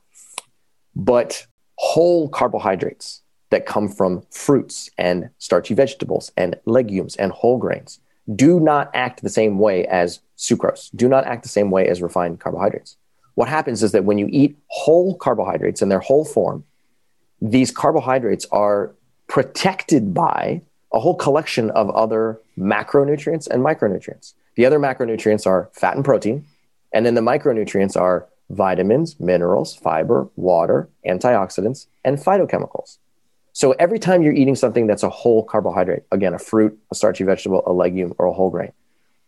but whole carbohydrates that come from fruits and starchy vegetables and legumes and whole grains do not act the same way as sucrose. Do not act the same way as refined carbohydrates. What happens is that when you eat whole carbohydrates in their whole form, these carbohydrates are protected by a whole collection of other macronutrients and micronutrients. The other macronutrients are fat and protein, and then the micronutrients are vitamins, minerals, fiber, water, antioxidants, and phytochemicals. So every time you're eating something that's a whole carbohydrate, again, a fruit, a starchy vegetable, a legume, or a whole grain,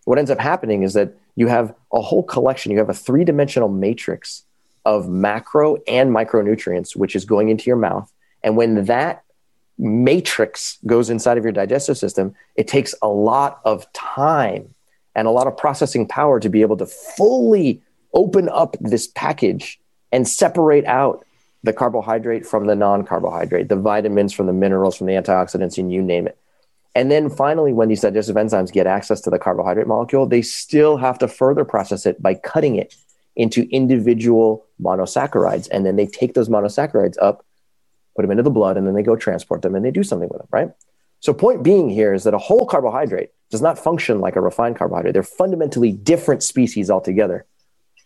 what ends up happening is that you have a whole collection, you have a three dimensional matrix of macro and micronutrients, which is going into your mouth. And when that matrix goes inside of your digestive system, it takes a lot of time and a lot of processing power to be able to fully open up this package and separate out the carbohydrate from the non carbohydrate, the vitamins from the minerals, from the antioxidants, and you name it. And then finally, when these digestive enzymes get access to the carbohydrate molecule, they still have to further process it by cutting it into individual monosaccharides. And then they take those monosaccharides up put them into the blood, and then they go transport them and they do something with them, right? So, point being here is that a whole carbohydrate does not function like a refined carbohydrate. They're fundamentally different species altogether,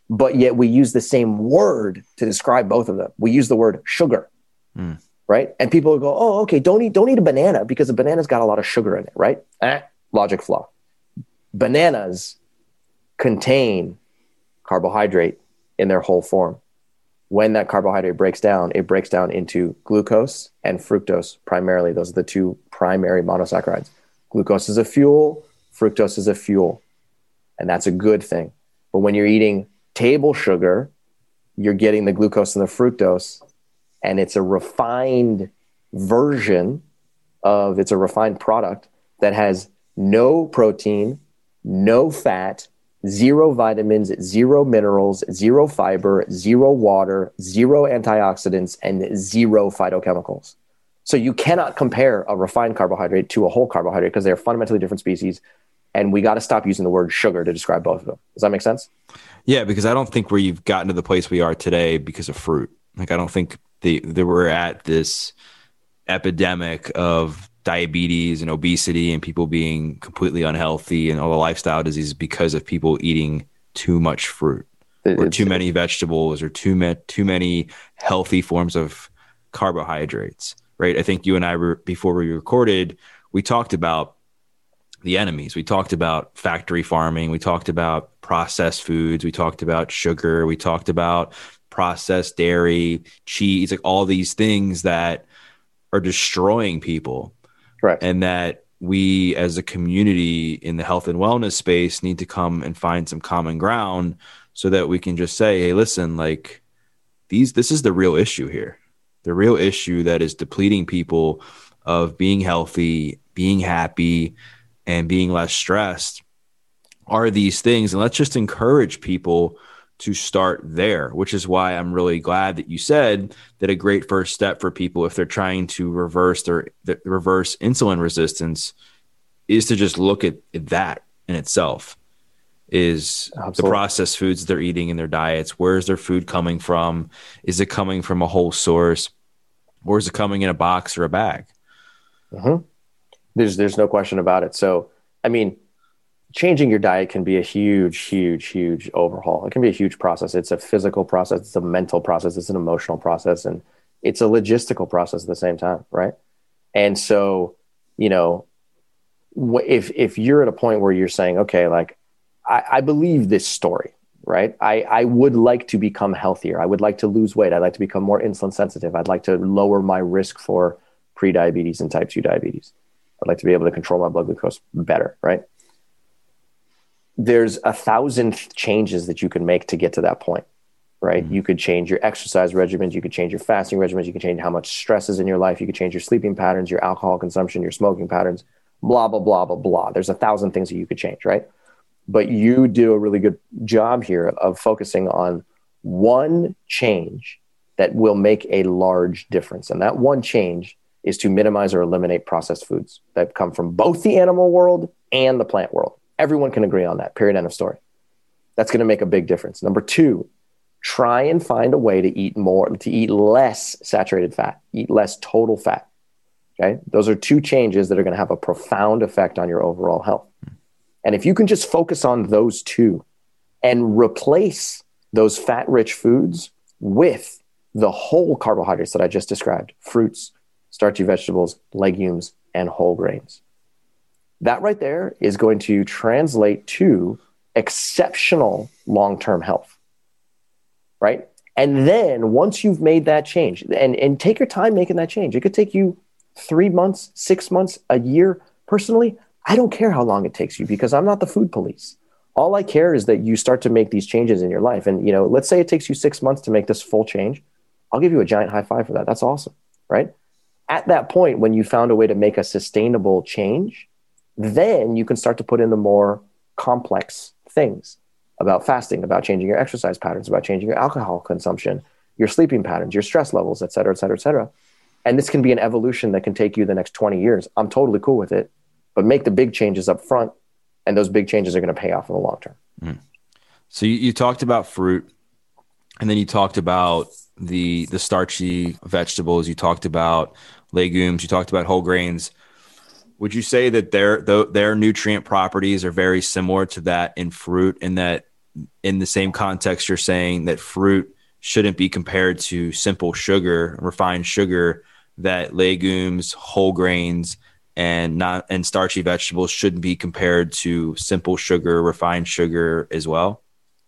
but yet we use the same word to describe both of them. We use the word sugar, mm. right? And people will go, "Oh, okay, don't eat don't eat a banana because a banana's got a lot of sugar in it, right?" Eh, logic flaw. Bananas contain carbohydrate in their whole form when that carbohydrate breaks down, it breaks down into glucose and fructose primarily. Those are the two primary monosaccharides. Glucose is a fuel, fructose is a fuel, and that's a good thing. But when you're eating table sugar, you're getting the glucose and the fructose, and it's a refined version of it's a refined product that has no protein, no fat, zero vitamins, zero minerals, zero fiber, zero water, zero antioxidants, and zero phytochemicals. So you cannot compare a refined carbohydrate to a whole carbohydrate because they're fundamentally different species. And we got to stop using the word sugar to describe both of them. Does that make sense? Yeah, because I don't think we've gotten to the place we are today because of fruit. Like I don't think the that we're at this epidemic of diabetes and obesity and people being completely unhealthy and all the lifestyle diseases because of people eating too much fruit or too many vegetables or too many too many healthy forms of carbohydrates right i think you and i were before we recorded we talked about the enemies. We talked about factory farming, we talked about processed foods, we talked about sugar, we talked about processed dairy, cheese, like all these things that are destroying people. Correct. And that we as a community in the health and wellness space need to come and find some common ground so that we can just say, hey, listen, like these this is the real issue here. The real issue that is depleting people of being healthy, being happy, and being less stressed are these things. And let's just encourage people to start there, which is why I'm really glad that you said that a great first step for people if they're trying to reverse their, their reverse insulin resistance is to just look at, at that in itself is Absolutely. the processed foods they're eating in their diets where is their food coming from is it coming from a whole source or is it coming in a box or a bag mm-hmm. There's there's no question about it so i mean changing your diet can be a huge, huge, huge overhaul. It can be a huge process. It's a physical process, it's a mental process, it's an emotional process, and it's a logistical process at the same time, right? And so, you know, if if you're at a point where you're saying, okay, like I, I believe this story, right? I, I would like to become healthier. I would like to lose weight. I'd like to become more insulin sensitive. I'd like to lower my risk for prediabetes and type 2 diabetes. I'd like to be able to control my blood glucose better, right? there's a thousand changes that you can make to get to that point right mm-hmm. you could change your exercise regimens you could change your fasting regimens you could change how much stress is in your life you could change your sleeping patterns your alcohol consumption your smoking patterns blah blah blah blah blah there's a thousand things that you could change right but you do a really good job here of focusing on one change that will make a large difference and that one change is to minimize or eliminate processed foods that come from both the animal world and the plant world Everyone can agree on that. Period. End of story. That's going to make a big difference. Number two, try and find a way to eat more, to eat less saturated fat, eat less total fat. Okay. Those are two changes that are going to have a profound effect on your overall health. And if you can just focus on those two and replace those fat rich foods with the whole carbohydrates that I just described fruits, starchy vegetables, legumes, and whole grains that right there is going to translate to exceptional long term health. Right. And then once you've made that change, and, and take your time making that change, it could take you three months, six months, a year. Personally, I don't care how long it takes you because I'm not the food police. All I care is that you start to make these changes in your life. And, you know, let's say it takes you six months to make this full change. I'll give you a giant high five for that. That's awesome. Right. At that point, when you found a way to make a sustainable change, then you can start to put in the more complex things about fasting, about changing your exercise patterns, about changing your alcohol consumption, your sleeping patterns, your stress levels, et cetera, et cetera, et cetera. And this can be an evolution that can take you the next 20 years. I'm totally cool with it, but make the big changes up front, and those big changes are going to pay off in the long term. Mm. So you, you talked about fruit, and then you talked about the the starchy vegetables. You talked about legumes. You talked about whole grains would you say that their their nutrient properties are very similar to that in fruit in that in the same context you're saying that fruit shouldn't be compared to simple sugar refined sugar that legumes whole grains and not and starchy vegetables shouldn't be compared to simple sugar refined sugar as well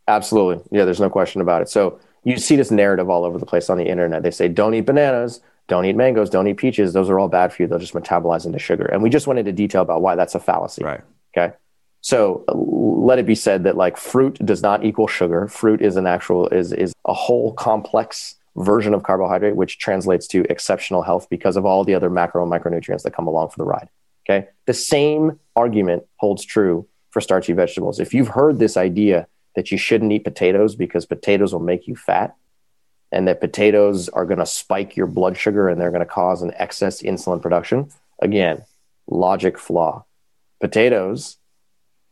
absolutely yeah there's no question about it so you see this narrative all over the place on the internet they say don't eat bananas don't eat mangoes, don't eat peaches. Those are all bad for you. They'll just metabolize into sugar. And we just went into detail about why that's a fallacy. Right. Okay. So let it be said that like fruit does not equal sugar. Fruit is an actual is is a whole complex version of carbohydrate, which translates to exceptional health because of all the other macro and micronutrients that come along for the ride. Okay. The same argument holds true for starchy vegetables. If you've heard this idea that you shouldn't eat potatoes because potatoes will make you fat, and that potatoes are going to spike your blood sugar and they're going to cause an excess insulin production. Again, logic flaw. Potatoes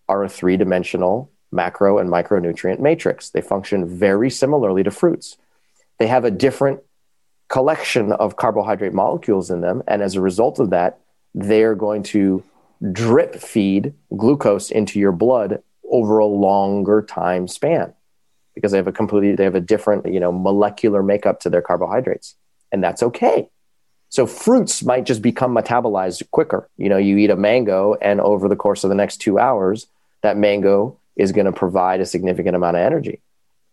are a three dimensional macro and micronutrient matrix. They function very similarly to fruits. They have a different collection of carbohydrate molecules in them. And as a result of that, they're going to drip feed glucose into your blood over a longer time span because they have a completely they have a different you know molecular makeup to their carbohydrates and that's okay So fruits might just become metabolized quicker. You know, you eat a mango, and over the course of the next two hours, that mango is going to provide a significant amount of energy.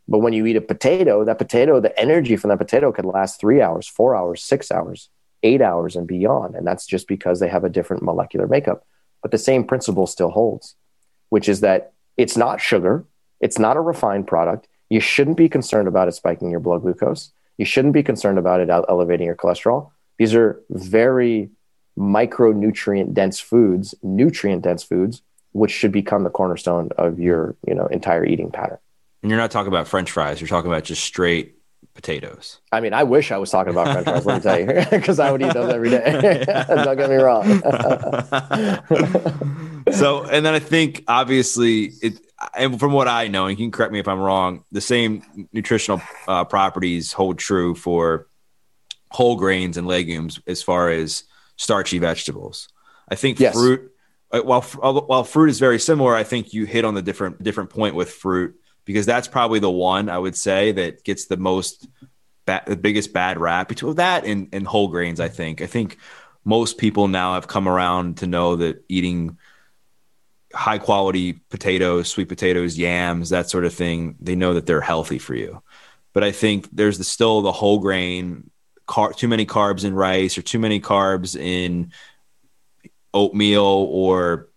But when you eat a potato, that potato, the energy from that potato could last three hours, four hours, six hours, eight hours, and beyond. And that's just because they have a different molecular makeup. But the same principle still holds, which is that it's not sugar, it's not a refined product. You shouldn't be concerned about it spiking your blood glucose. You shouldn't be concerned about it elevating your cholesterol. These are very micronutrient dense foods, nutrient dense foods, which should become the cornerstone of your you know entire eating pattern. And you're not talking about French fries. You're talking about just straight potatoes. I mean, I wish I was talking about French fries. let me tell you, because I would eat those every day. Don't get me wrong. so, and then I think obviously it, and from what I know, and you can correct me if I'm wrong, the same nutritional uh, properties hold true for whole grains and legumes as far as starchy vegetables. I think yes. fruit, uh, while while fruit is very similar, I think you hit on the different different point with fruit because that's probably the one I would say that gets the most ba- the biggest bad rap between that and, and whole grains. I think I think most people now have come around to know that eating high quality potatoes, sweet potatoes, yams, that sort of thing, they know that they're healthy for you. But I think there's the, still the whole grain, car, too many carbs in rice or too many carbs in oatmeal or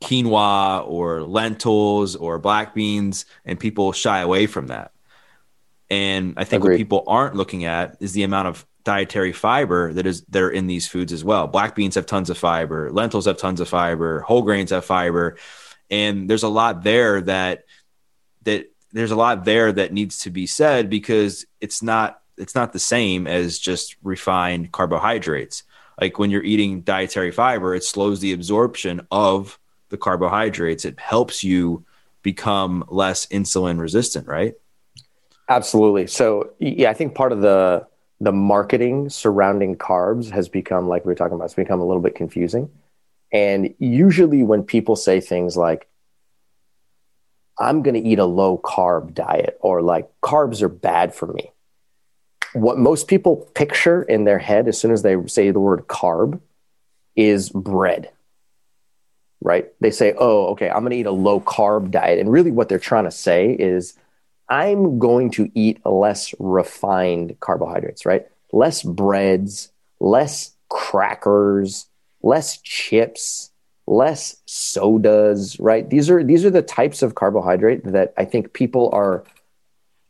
quinoa or lentils or black beans, and people shy away from that. And I think Agreed. what people aren't looking at is the amount of dietary fiber that is that are in these foods as well. Black beans have tons of fiber, lentils have tons of fiber, whole grains have fiber, and there's a lot there that that there's a lot there that needs to be said because it's not it's not the same as just refined carbohydrates. Like when you're eating dietary fiber, it slows the absorption of the carbohydrates. It helps you become less insulin resistant, right? Absolutely. So yeah, I think part of the the marketing surrounding carbs has become like we were talking about, it's become a little bit confusing. And usually when people say things like, I'm going to eat a low carb diet or like carbs are bad for me. What most people picture in their head as soon as they say the word carb is bread right? They say, oh, okay, I'm going to eat a low carb diet. And really, what they're trying to say is, I'm going to eat less refined carbohydrates, right? Less breads, less crackers, less chips, less sodas, right? These are these are the types of carbohydrate that I think people are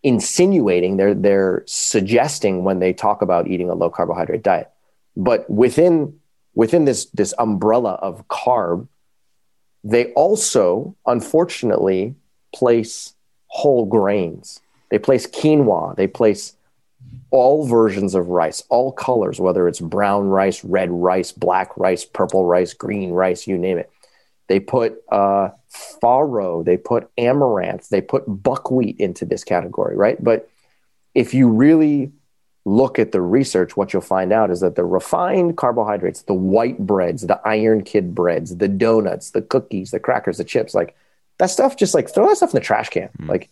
insinuating, they're they're suggesting when they talk about eating a low carbohydrate diet. But within within this this umbrella of carb, they also, unfortunately, place whole grains. They place quinoa. They place all versions of rice, all colors, whether it's brown rice, red rice, black rice, purple rice, green rice, you name it. They put uh, farro, they put amaranth, they put buckwheat into this category, right? But if you really look at the research, what you'll find out is that the refined carbohydrates, the white breads, the iron kid breads, the donuts, the cookies, the crackers, the chips, like that stuff, just like throw that stuff in the trash can. Mm. Like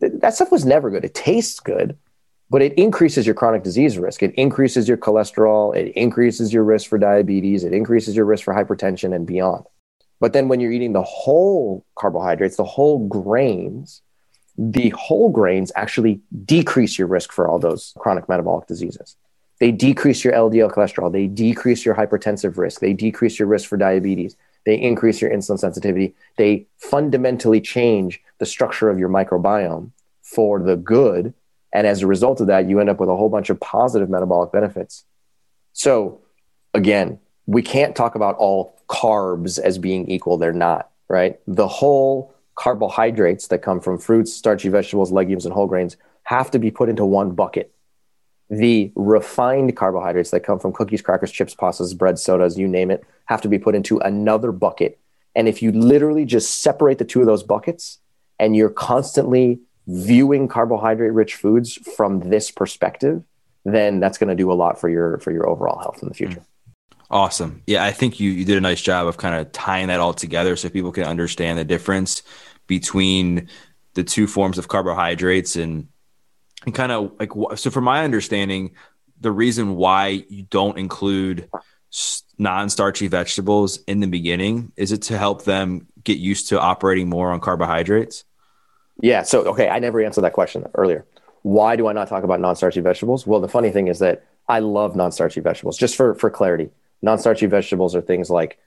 th- that stuff was never good. It tastes good, but it increases your chronic disease risk. It increases your cholesterol. It increases your risk for diabetes. It increases your risk for hypertension and beyond. But then when you're eating the whole carbohydrates, the whole grains, the whole grains actually decrease your risk for all those chronic metabolic diseases. They decrease your LDL cholesterol, they decrease your hypertensive risk, they decrease your risk for diabetes, they increase your insulin sensitivity, they fundamentally change the structure of your microbiome for the good. And as a result of that, you end up with a whole bunch of positive metabolic benefits. So, again, we can't talk about all carbs as being equal. They're not, right? The whole carbohydrates that come from fruits, starchy vegetables, legumes, and whole grains have to be put into one bucket. The refined carbohydrates that come from cookies, crackers, chips, pastas, bread, sodas, you name it, have to be put into another bucket. And if you literally just separate the two of those buckets and you're constantly viewing carbohydrate rich foods from this perspective, then that's going to do a lot for your for your overall health in the future. Mm. Awesome. Yeah, I think you you did a nice job of kind of tying that all together so people can understand the difference between the two forms of carbohydrates and and kind of like so from my understanding the reason why you don't include non-starchy vegetables in the beginning? Is it to help them get used to operating more on carbohydrates? Yeah. So, okay, I never answered that question earlier. Why do I not talk about non-starchy vegetables? Well, the funny thing is that I love non-starchy vegetables. Just for for clarity, non-starchy vegetables are things like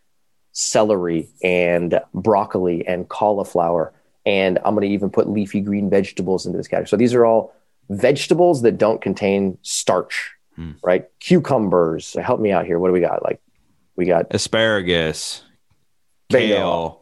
celery and broccoli and cauliflower, and I'm going to even put leafy green vegetables into this category. So these are all vegetables that don't contain starch, hmm. right? Cucumbers. Help me out here. What do we got? Like we got asparagus, kale.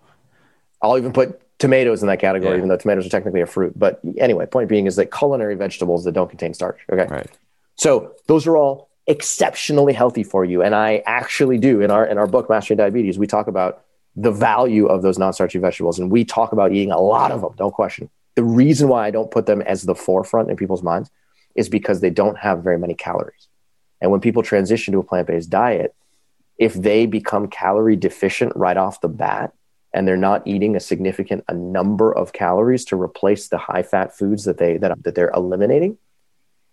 I'll even put tomatoes in that category, yeah. even though tomatoes are technically a fruit. But anyway, point being is that culinary vegetables that don't contain starch. Okay. Right. So those are all exceptionally healthy for you. And I actually do in our in our book, Mastering Diabetes, we talk about the value of those non-starchy vegetables. And we talk about eating a lot of them, don't question. The reason why I don't put them as the forefront in people's minds is because they don't have very many calories. And when people transition to a plant-based diet, if they become calorie deficient right off the bat, and they're not eating a significant a number of calories to replace the high fat foods that they that, that they're eliminating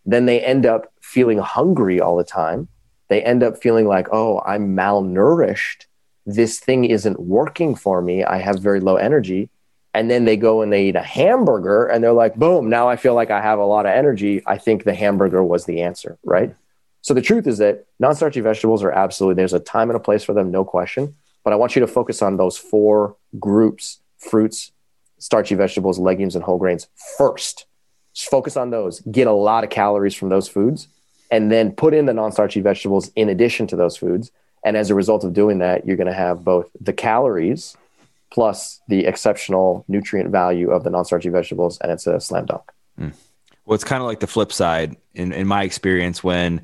then they end up feeling hungry all the time. They end up feeling like oh i'm malnourished. This thing isn't working for me. I have very low energy and then they go and they eat a hamburger and they're like boom now i feel like i have a lot of energy i think the hamburger was the answer right so the truth is that non-starchy vegetables are absolutely there's a time and a place for them no question but I want you to focus on those four groups fruits, starchy vegetables, legumes, and whole grains first. Just focus on those. Get a lot of calories from those foods, and then put in the non starchy vegetables in addition to those foods. And as a result of doing that, you're going to have both the calories plus the exceptional nutrient value of the non starchy vegetables, and it's a slam dunk. Mm. Well, it's kind of like the flip side in, in my experience when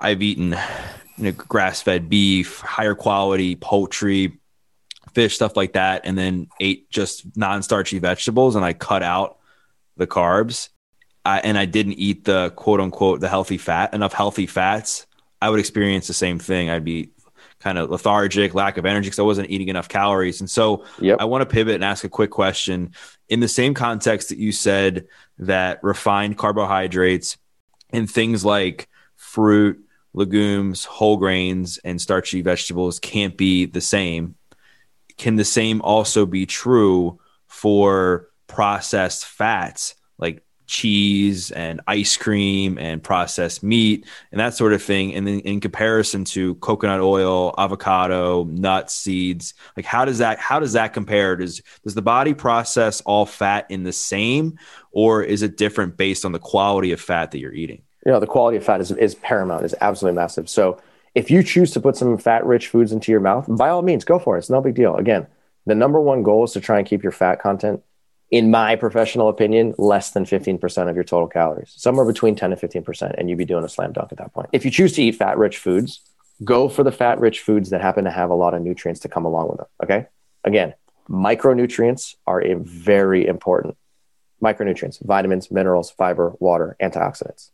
I've eaten you know, grass fed beef, higher quality poultry, fish, stuff like that, and then ate just non starchy vegetables and I cut out the carbs I, and I didn't eat the quote unquote the healthy fat, enough healthy fats, I would experience the same thing. I'd be kind of lethargic, lack of energy because I wasn't eating enough calories. And so yep. I want to pivot and ask a quick question. In the same context that you said that refined carbohydrates and things like fruit, legumes, whole grains, and starchy vegetables can't be the same. Can the same also be true for processed fats cheese and ice cream and processed meat and that sort of thing? And then in comparison to coconut oil, avocado, nuts, seeds, like how does that how does that compare? Does does the body process all fat in the same, or is it different based on the quality of fat that you're eating? you know the quality of fat is, is paramount is absolutely massive so if you choose to put some fat rich foods into your mouth by all means go for it it's no big deal again the number one goal is to try and keep your fat content in my professional opinion less than 15% of your total calories somewhere between 10 and 15% and you'd be doing a slam dunk at that point if you choose to eat fat rich foods go for the fat rich foods that happen to have a lot of nutrients to come along with them okay again micronutrients are very important micronutrients vitamins minerals fiber water antioxidants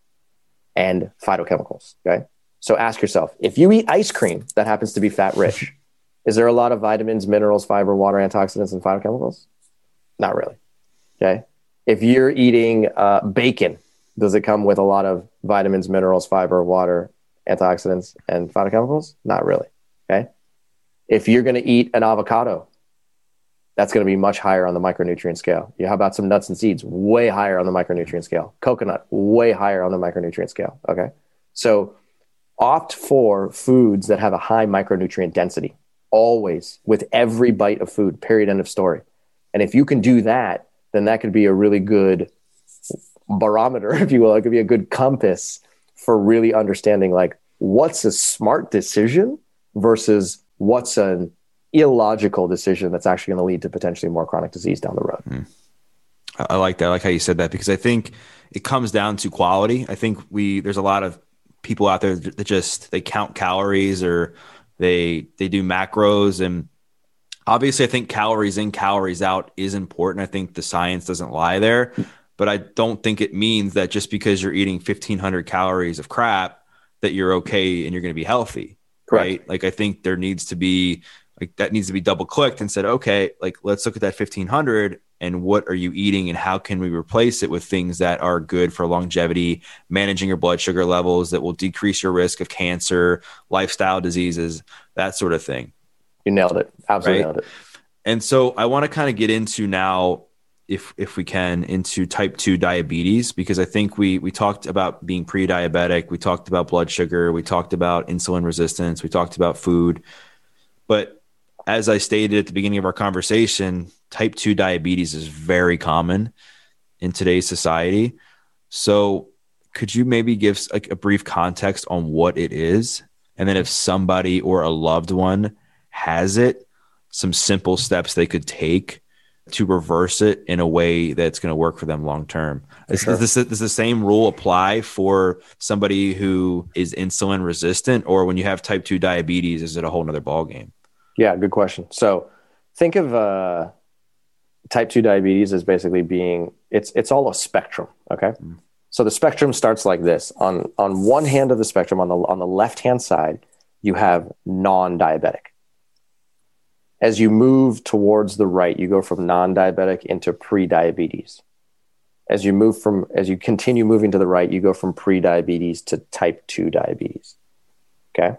and phytochemicals. Okay. So ask yourself if you eat ice cream that happens to be fat rich, is there a lot of vitamins, minerals, fiber, water, antioxidants, and phytochemicals? Not really. Okay. If you're eating uh, bacon, does it come with a lot of vitamins, minerals, fiber, water, antioxidants, and phytochemicals? Not really. Okay. If you're going to eat an avocado, that's going to be much higher on the micronutrient scale. You how about some nuts and seeds? Way higher on the micronutrient scale. Coconut, way higher on the micronutrient scale. Okay. So opt for foods that have a high micronutrient density always with every bite of food, period, end of story. And if you can do that, then that could be a really good barometer, if you will. It could be a good compass for really understanding like what's a smart decision versus what's an illogical decision that's actually going to lead to potentially more chronic disease down the road. Mm. I like that. I like how you said that because I think it comes down to quality. I think we there's a lot of people out there that just they count calories or they they do macros and obviously I think calories in calories out is important. I think the science doesn't lie there, but I don't think it means that just because you're eating 1500 calories of crap that you're okay and you're going to be healthy. Correct. Right? Like I think there needs to be like that needs to be double clicked and said, okay, like let's look at that 1500 and what are you eating and how can we replace it with things that are good for longevity, managing your blood sugar levels that will decrease your risk of cancer, lifestyle diseases, that sort of thing. You nailed it. Absolutely right? nailed it. And so I want to kind of get into now if if we can into type 2 diabetes because I think we we talked about being pre-diabetic, we talked about blood sugar, we talked about insulin resistance, we talked about food. But as I stated at the beginning of our conversation, type 2 diabetes is very common in today's society. So could you maybe give like a brief context on what it is and then if somebody or a loved one has it, some simple steps they could take to reverse it in a way that's going to work for them long term. Does, sure. does, does, the same rule apply for somebody who is insulin resistant, or when you have type two diabetes, is it a whole nother ballgame? Yeah, good question. So think of uh, type two diabetes as basically being it's it's all a spectrum. Okay, mm. so the spectrum starts like this. On on one hand of the spectrum, on the on the left hand side, you have non diabetic as you move towards the right, you go from non-diabetic into pre-diabetes. As you move from, as you continue moving to the right, you go from pre-diabetes to type 2 diabetes. Okay.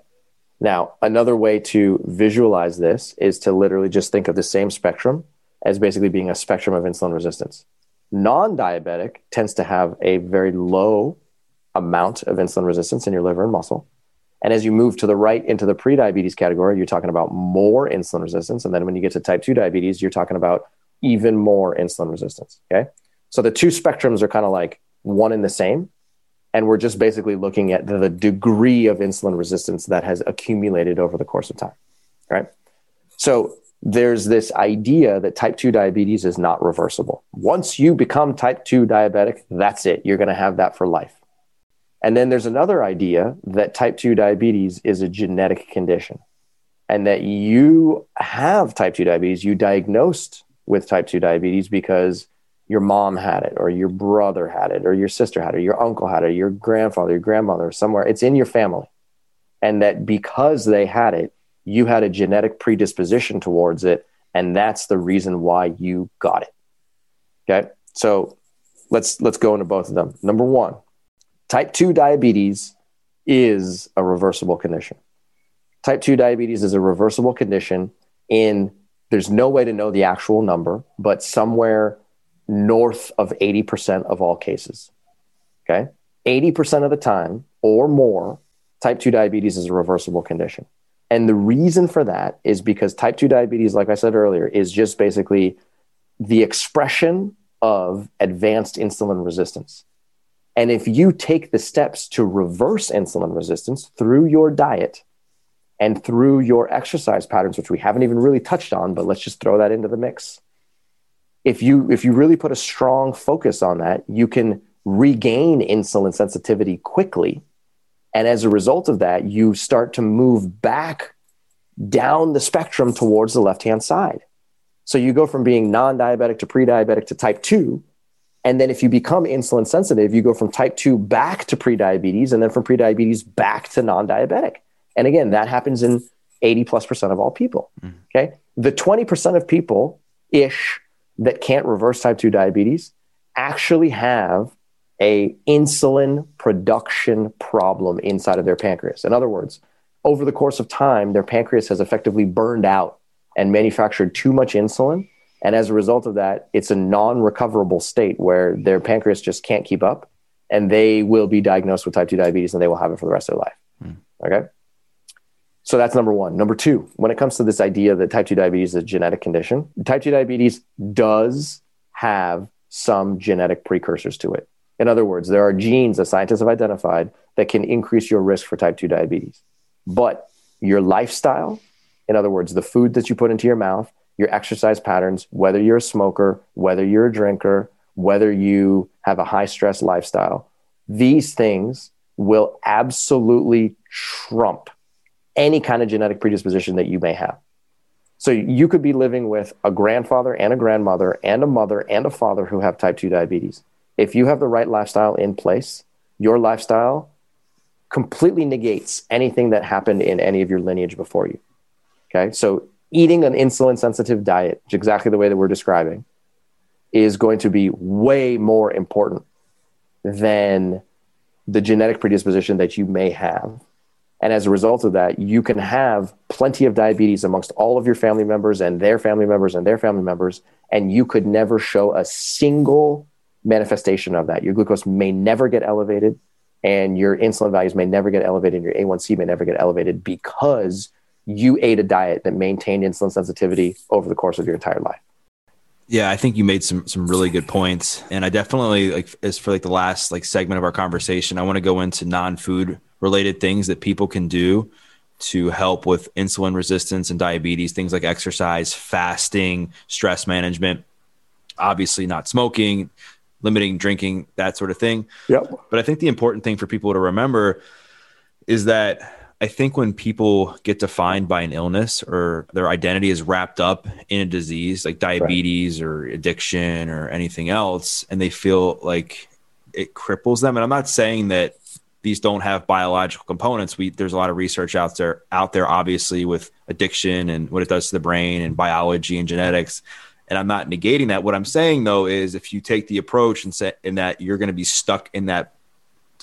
Now, another way to visualize this is to literally just think of the same spectrum as basically being a spectrum of insulin resistance. Non diabetic tends to have a very low amount of insulin resistance in your liver and muscle. And as you move to the right into the prediabetes category, you're talking about more insulin resistance. And then when you get to type 2 diabetes, you're talking about even more insulin resistance. Okay. So the two spectrums are kind of like one and the same. And we're just basically looking at the, degree of insulin resistance that has accumulated over the course of time. Right. So there's this idea that type 2 diabetes is not reversible. Once you become type 2 diabetic, that's it. You're going to have that for life. And then there's another idea that type 2 diabetes is a genetic condition and that you have type 2 diabetes, you diagnosed with type 2 diabetes because your mom had it or your brother had it or your sister had it, or your uncle had it, your grandfather, your grandmother, somewhere. It's in your family. And that because they had it, you had a genetic predisposition towards it. And that's the reason why you got it. Okay. So let's let's go into both of them. Number one, Type 2 diabetes is a reversible condition. Type 2 diabetes is a reversible condition in there's no way to know the actual number, but somewhere north of 80% of all cases. Okay? 80% of the time or more, type 2 diabetes is a reversible condition. And the reason for that is because type 2 diabetes, like I said earlier, is just basically the expression of advanced insulin resistance. And if you take the steps to reverse insulin resistance through your diet and through your exercise patterns, which we haven't even really touched on, but let's just throw that into the mix. If you if you really put a strong focus on that, you can regain insulin sensitivity quickly. And as a result of that, you start to move back down the spectrum towards the left hand side. So you go from being non diabetic to pre diabetic to type 2 and then if you become insulin sensitive, you go from type 2 back to prediabetes and then from prediabetes back to non diabetic. And again, that happens in 80 plus percent of all people. Mm. Okay. The 20% of people ish that can't reverse type 2 diabetes actually have a insulin production problem inside of their pancreas. In other words, over the course of time, their pancreas has effectively burned out and manufactured too much insulin and as a result of that, it's a non recoverable state where their pancreas just can't keep up and they will be diagnosed with type 2 diabetes and they will have it for the rest of their life. Mm. Okay. So that's number one. Number two, when it comes to this idea that type 2 diabetes is a genetic condition, type 2 diabetes does have some genetic precursors to it. In other words, there are genes that scientists have identified that can increase your risk for type 2 diabetes. But your lifestyle, in other words, the food that you put into your mouth, your exercise patterns, whether you're a smoker, whether you're a drinker, whether you have a high stress lifestyle, these things will absolutely trump any kind of genetic predisposition that you may have. So you could be living with a grandfather and a grandmother and a mother and a father who have type 2 diabetes. If you have the right lifestyle in place, your lifestyle completely negates anything that happened in any of your lineage before you. Okay? So eating an insulin sensitive diet, exactly the way that we're describing, is going to be way more important than the genetic predisposition that you may have. And as a result of that, you can have plenty of diabetes amongst all of your family members and their family members and their family members, and you could never show a single manifestation of that. Your glucose may never get elevated, and your insulin values may never get elevated, and your A1C may never get elevated because you ate a diet that maintained insulin sensitivity over the course of your entire life. Yeah, I think you made some some really good points, and I definitely like as for like the last like segment of our conversation, I want to go into non-food related things that people can do to help with insulin resistance and diabetes, things like exercise, fasting, stress management, obviously not smoking, limiting drinking, that sort of thing. Yep. But I think the important thing for people to remember is that I think when people get defined by an illness or their identity is wrapped up in a disease like diabetes right. or addiction or anything else, and they feel like it cripples them. And I'm not saying that these don't have biological components. We there's a lot of research out there out there, obviously, with addiction and what it does to the brain and biology and genetics. And I'm not negating that. What I'm saying though is if you take the approach and say in that you're going to be stuck in that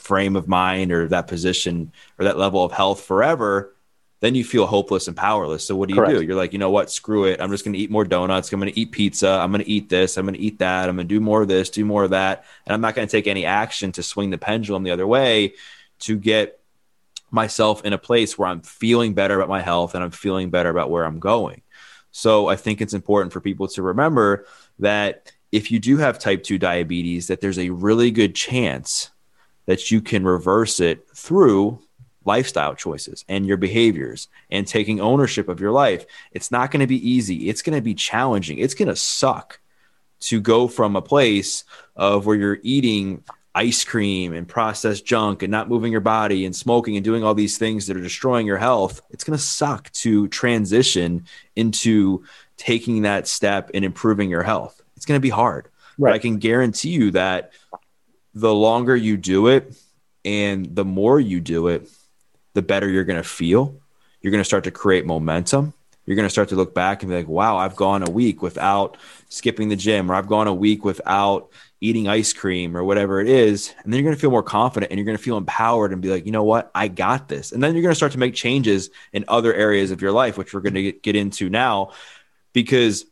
frame of mind or that position or that level of health forever, then you feel hopeless and powerless. So what do you Correct. do? You're like, you know what? Screw it. I'm just going to eat more donuts. I'm going to eat pizza. I'm going to eat this. I'm going to eat that. I'm going to do more of this, do more of that. And I'm not going to take any action to swing the pendulum the other way to get myself in a place where I'm feeling better about my health and I'm feeling better about where I'm going. So I think it's important for people to remember that if you do have type 2 diabetes that there's a really good chance that you can reverse it through lifestyle choices and your behaviors and taking ownership of your life. It's not going to be easy. It's going to be challenging. It's going to suck to go from a place of where you're eating ice cream and processed junk and not moving your body and smoking and doing all these things that are destroying your health. It's going to suck to transition into taking that step and improving your health. It's going to be hard. Right. But I can guarantee you that the longer you do it and the more you do it, the better you're going to feel. You're going to start to create momentum. You're going to start to look back and be like, wow, I've gone a week without skipping the gym, or I've gone a week without eating ice cream, or whatever it is. And then you're going to feel more confident and you're going to feel empowered and be like, you know what? I got this. And then you're going to start to make changes in other areas of your life, which we're going to get into now because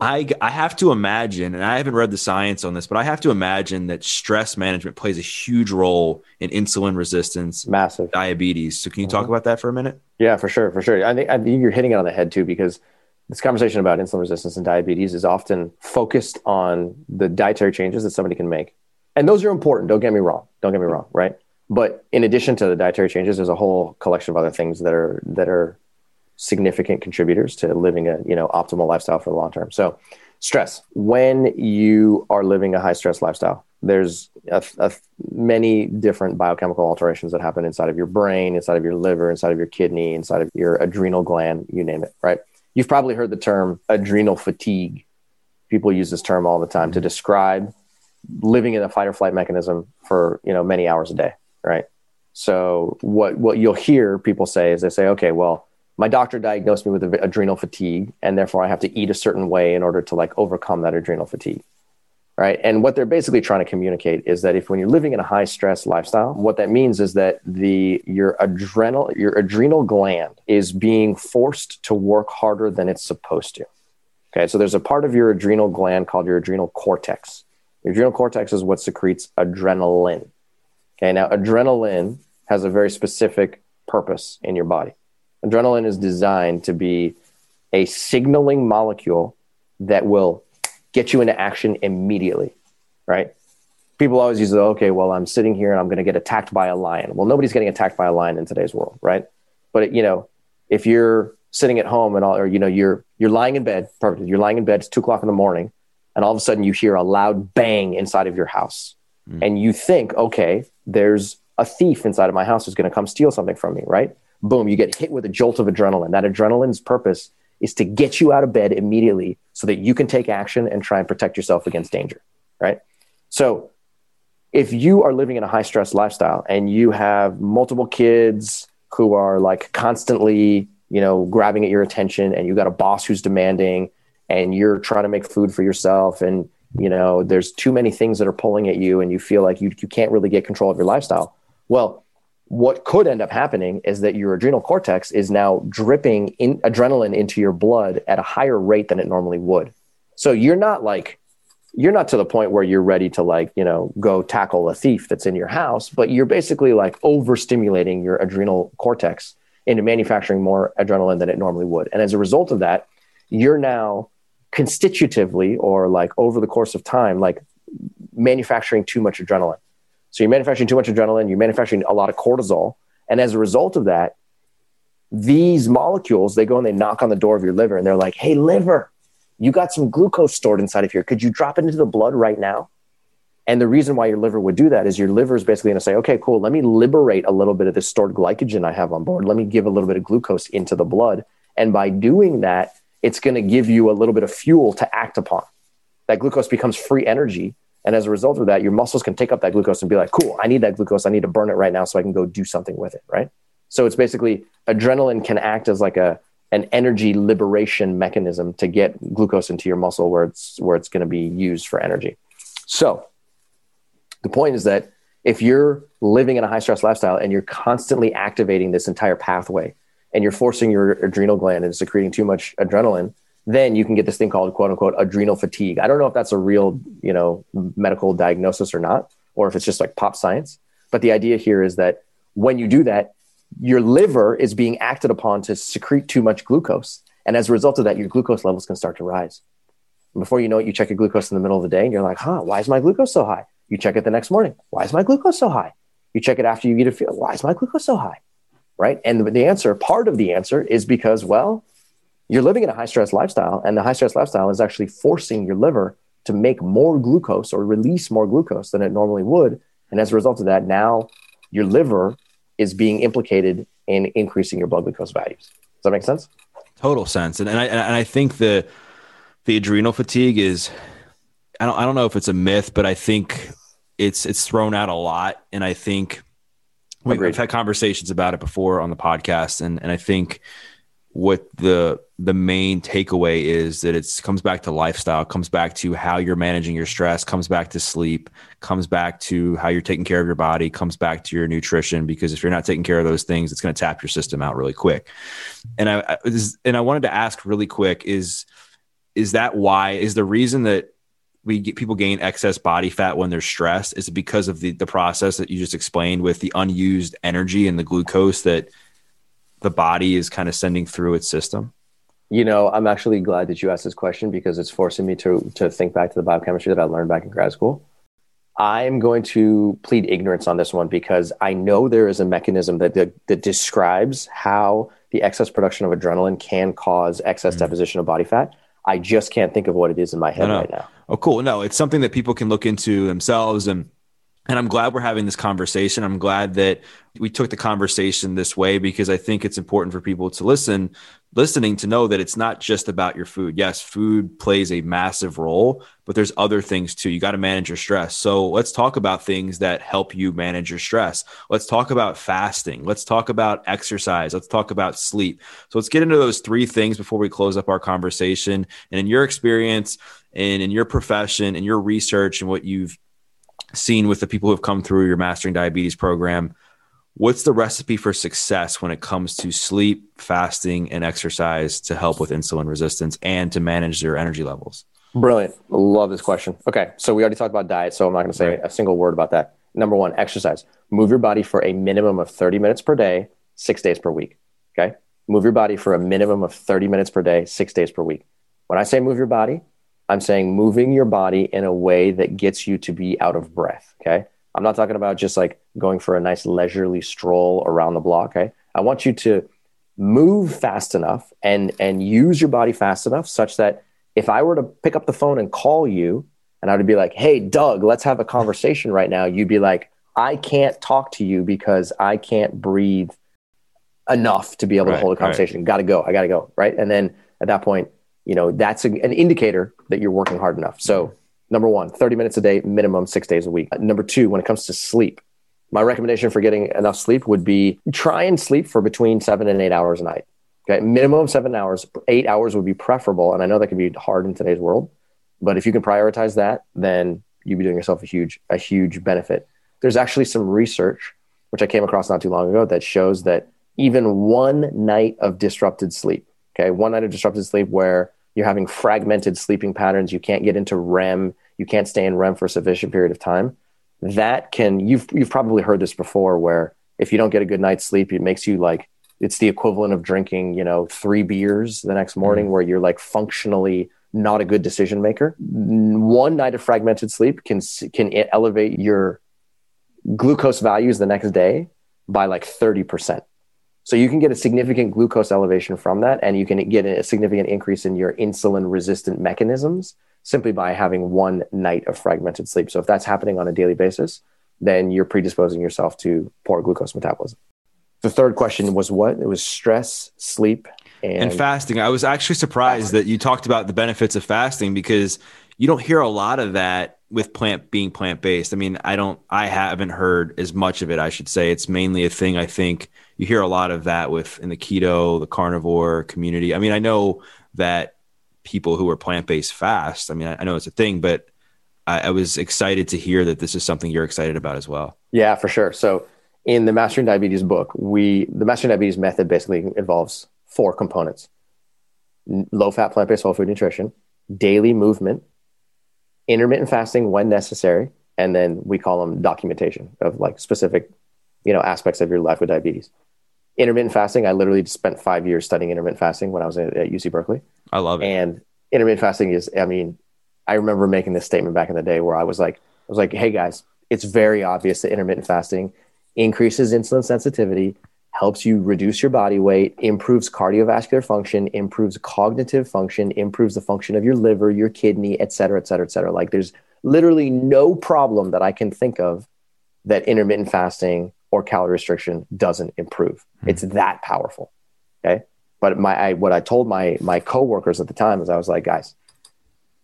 I, I have to imagine, and I haven't read the science on this, but I have to imagine that stress management plays a huge role in insulin resistance, massive diabetes. So, can you mm-hmm. talk about that for a minute? Yeah, for sure, for sure. I think, I think you're hitting it on the head too, because this conversation about insulin resistance and diabetes is often focused on the dietary changes that somebody can make, and those are important. Don't get me wrong. Don't get me wrong. Right. But in addition to the dietary changes, there's a whole collection of other things that are that are significant contributors to living a you know optimal lifestyle for the long term. So, stress. When you are living a high stress lifestyle, there's a, a, many different biochemical alterations that happen inside of your brain, inside of your liver, inside of your kidney, inside of your adrenal gland, you name it. Right? You've probably heard the term adrenal fatigue. People use this term all the time to mm-hmm. describe living in a fight or flight mechanism for you know many hours a day. Right? So what what you'll hear people say is they say, okay, well my doctor diagnosed me with adrenal fatigue and therefore i have to eat a certain way in order to like overcome that adrenal fatigue right? And what they're basically trying to communicate is that if when you're living in a high stress lifestyle what that means is that the your adrenal your adrenal gland is being forced to work harder than it's supposed to okay? So there's a part of your adrenal gland called your adrenal cortex. Your adrenal cortex is what secretes adrenaline okay? Now adrenaline has a very specific purpose in your body Adrenaline is designed to be a signaling molecule that will get you into action immediately, right? People always use, the, okay, well, I'm sitting here and I'm going to get attacked by a lion. Well, nobody's getting attacked by a lion in today's world, right? But you know, if you're sitting at home and all, or you know, you're you're lying in bed, perfect. You're lying in bed. It's two o'clock in the morning, and all of a sudden you hear a loud bang inside of your house, mm. and you think, okay, there's a thief inside of my house who's going to come steal something from me, right? Boom, you get hit with a jolt of adrenaline. That adrenaline's purpose is to get you out of bed immediately so that you can take action and try and protect yourself against danger, right? So if you are living in a high stress lifestyle and you have multiple kids who are like constantly, you know, grabbing at your attention and you got a boss who's demanding and you're trying to make food for yourself and you know there's too many things that are pulling at you and you feel like you, you can't really get control of your lifestyle well what could end up happening is that your adrenal cortex is now dripping in adrenaline into your blood at a higher rate than it normally would so you're not like you're not to the point where you're ready to like you know go tackle a thief that's in your house but you're basically like overstimulating your adrenal cortex into manufacturing more adrenaline than it normally would and as a result of that you're now constitutively or like over the course of time, like manufacturing too much adrenaline. So you're manufacturing too much adrenaline, you're manufacturing a lot of cortisol. And as a result of that, these molecules, they go and they knock on the door of your liver and they're like, hey, liver, you got some glucose stored inside of here. Could you drop it into the blood right now? And the reason why your liver would do that is your liver is basically going to say, okay, cool, let me liberate a little bit of this stored glycogen I have on board. Let me give a little bit of glucose into the blood. And by doing that, it's going to give you a little bit of fuel to act upon. That glucose becomes free energy. And as a result of that, your muscles can take up that glucose and be like, cool, I need that glucose. I need to burn it right now so I can go do something with it. Right. So it's basically adrenaline can act as like a, an energy liberation mechanism to get glucose into your muscle where it's, where it's going to be used for energy. So the point is that if you're living in a high stress lifestyle and you're constantly activating this entire pathway and you're forcing your adrenal gland into secreting too much adrenaline, then you can get this thing called quote unquote adrenal fatigue. I don't know if that's a real, you know, medical diagnosis or not, or if it's just like pop science. But the idea here is that when you do that, your liver is being acted upon to secrete too much glucose. And as a result of that, your glucose levels can start to rise. Before you know it, you check your glucose in the middle of the day and you're like, huh, why is my glucose so high? You check it the next morning. Why is my glucose so high? You check it after you eat a feel. Why is my glucose so high? right? And the answer, part of the answer is because, well, you're living in a high stress lifestyle, and the high stress lifestyle is actually forcing your liver to make more glucose or release more glucose than it normally would. And as a result of that, now your liver is being implicated in increasing your blood glucose values. Does that make sense? Total sense. And, and I and I think the the adrenal fatigue is I don't I don't know if it's a myth, but I think it's it's thrown out a lot. And I think we, have had conversations about it before on the podcast, and and I think what the the main takeaway is that it comes back to lifestyle, comes back to how you're managing your stress, comes back to sleep, comes back to how you're taking care of your body, comes back to your nutrition. Because if you're not taking care of those things, it's going to tap your system out really quick. And I, I and I wanted to ask really quick is is that why is the reason that we get people gain excess body fat when they're stressed is it because of the the process that you just explained with the unused energy and the glucose that the body is kind of sending through its system you know i'm actually glad that you asked this question because it's forcing me to to think back to the biochemistry that i learned back in grad school i'm going to plead ignorance on this one because i know there is a mechanism that that, that describes how the excess production of adrenaline can cause excess mm-hmm. deposition of body fat I just can't think of what it is in my head right now. Oh, cool. No, it's something that people can look into themselves and and I'm glad we're having this conversation. I'm glad that we took the conversation this way because I think it's important for people to listen, listening to know that it's not just about your food. Yes, food plays a massive role, but there's other things too. You got to manage your stress. So let's talk about things that help you manage your stress. Let's talk about fasting. Let's talk about exercise. Let's talk about sleep. So let's get into those three things before we close up our conversation. And in your experience and in your profession and your research and what you've seen with the people who have come through your mastering diabetes program what's the recipe for success when it comes to sleep fasting and exercise to help with insulin resistance and to manage their energy levels brilliant love this question okay so we already talked about diet so i'm not going to say right. a single word about that number one exercise move your body for a minimum of 30 minutes per day six days per week okay move your body for a minimum of 30 minutes per day six days per week when i say move your body I'm saying moving your body in a way that gets you to be out of breath. Okay. I'm not talking about just like going for a nice leisurely stroll around the block. Okay. I want you to move fast enough and and use your body fast enough such that if I were to pick up the phone and call you and I would be like, "Hey, Doug, let's have a conversation right now," you'd be like, "I can't talk to you because I can't breathe enough to be able right, to hold a conversation. Right. Got to go. I got to go." Right? And then at that point, you know that's a, an indicator that you're working hard enough so number one 30 minutes a day minimum six days a week uh, number two when it comes to sleep my recommendation for getting enough sleep would be try and sleep for between seven and eight hours a night Okay, minimum seven hours. Eight hours would be preferable, and I know that can be hard in today's world. But if you can prioritize that, then you'd be doing yourself a huge a huge benefit. There's actually some research which I came across not too long ago that shows that even one night of disrupted sleep, okay, one night of disrupted sleep where you're having fragmented sleeping patterns, you can't get into REM, you can't stay in REM for a sufficient period of time. That can you've you've probably heard this before where if you don't get a good night's sleep, it makes you like it's the equivalent of drinking, you know, three beers the next morning mm-hmm. where you're like functionally not a good decision maker. One night of fragmented sleep can can elevate your glucose values the next day by like 30%. So you can get a significant glucose elevation from that, and you can get a significant increase in your insulin resistant mechanisms simply by having one night of fragmented sleep. So if that's happening on a daily basis, then you're predisposing yourself to poor glucose metabolism. The third question was what? It was stress, sleep, and, and fasting. I was actually surprised that you talked about the benefits of fasting because you don't hear a lot of that with plant being plant based. I mean, I don't, I haven't heard as much of it. I should say it's mainly a thing. I think you hear a lot of that with in the keto, the carnivore community. I mean, I know that people who are plant based fast. I mean, I, I, know it's a thing, but I, I was excited to hear that this is something you're excited about as well. Yeah, for sure. So in the Mastering Diabetes book, we the Mastering Diabetes method basically involves four components: low fat plant based whole food nutrition, daily movement intermittent fasting when necessary, and then we call them documentation of like specific, you know, aspects of your life with diabetes. Intermittent fasting, I literally spent five years studying intermittent fasting when I was at, at UC Berkeley. I love it. And intermittent fasting is, I mean, I remember making this statement back in the day where I was like, I was like, hey guys, it's very obvious that intermittent fasting increases insulin sensitivity, helps you reduce your body weight, improves cardiovascular function, improves cognitive function, improves the function of your liver, your kidney, et cetera, et cetera, et cetera. Like there's literally no problem that I can think of that intermittent fasting or calorie restriction doesn't improve. Mm-hmm. It's that powerful. Okay. But my, I, what I told my, my coworkers at the time is I was like, guys,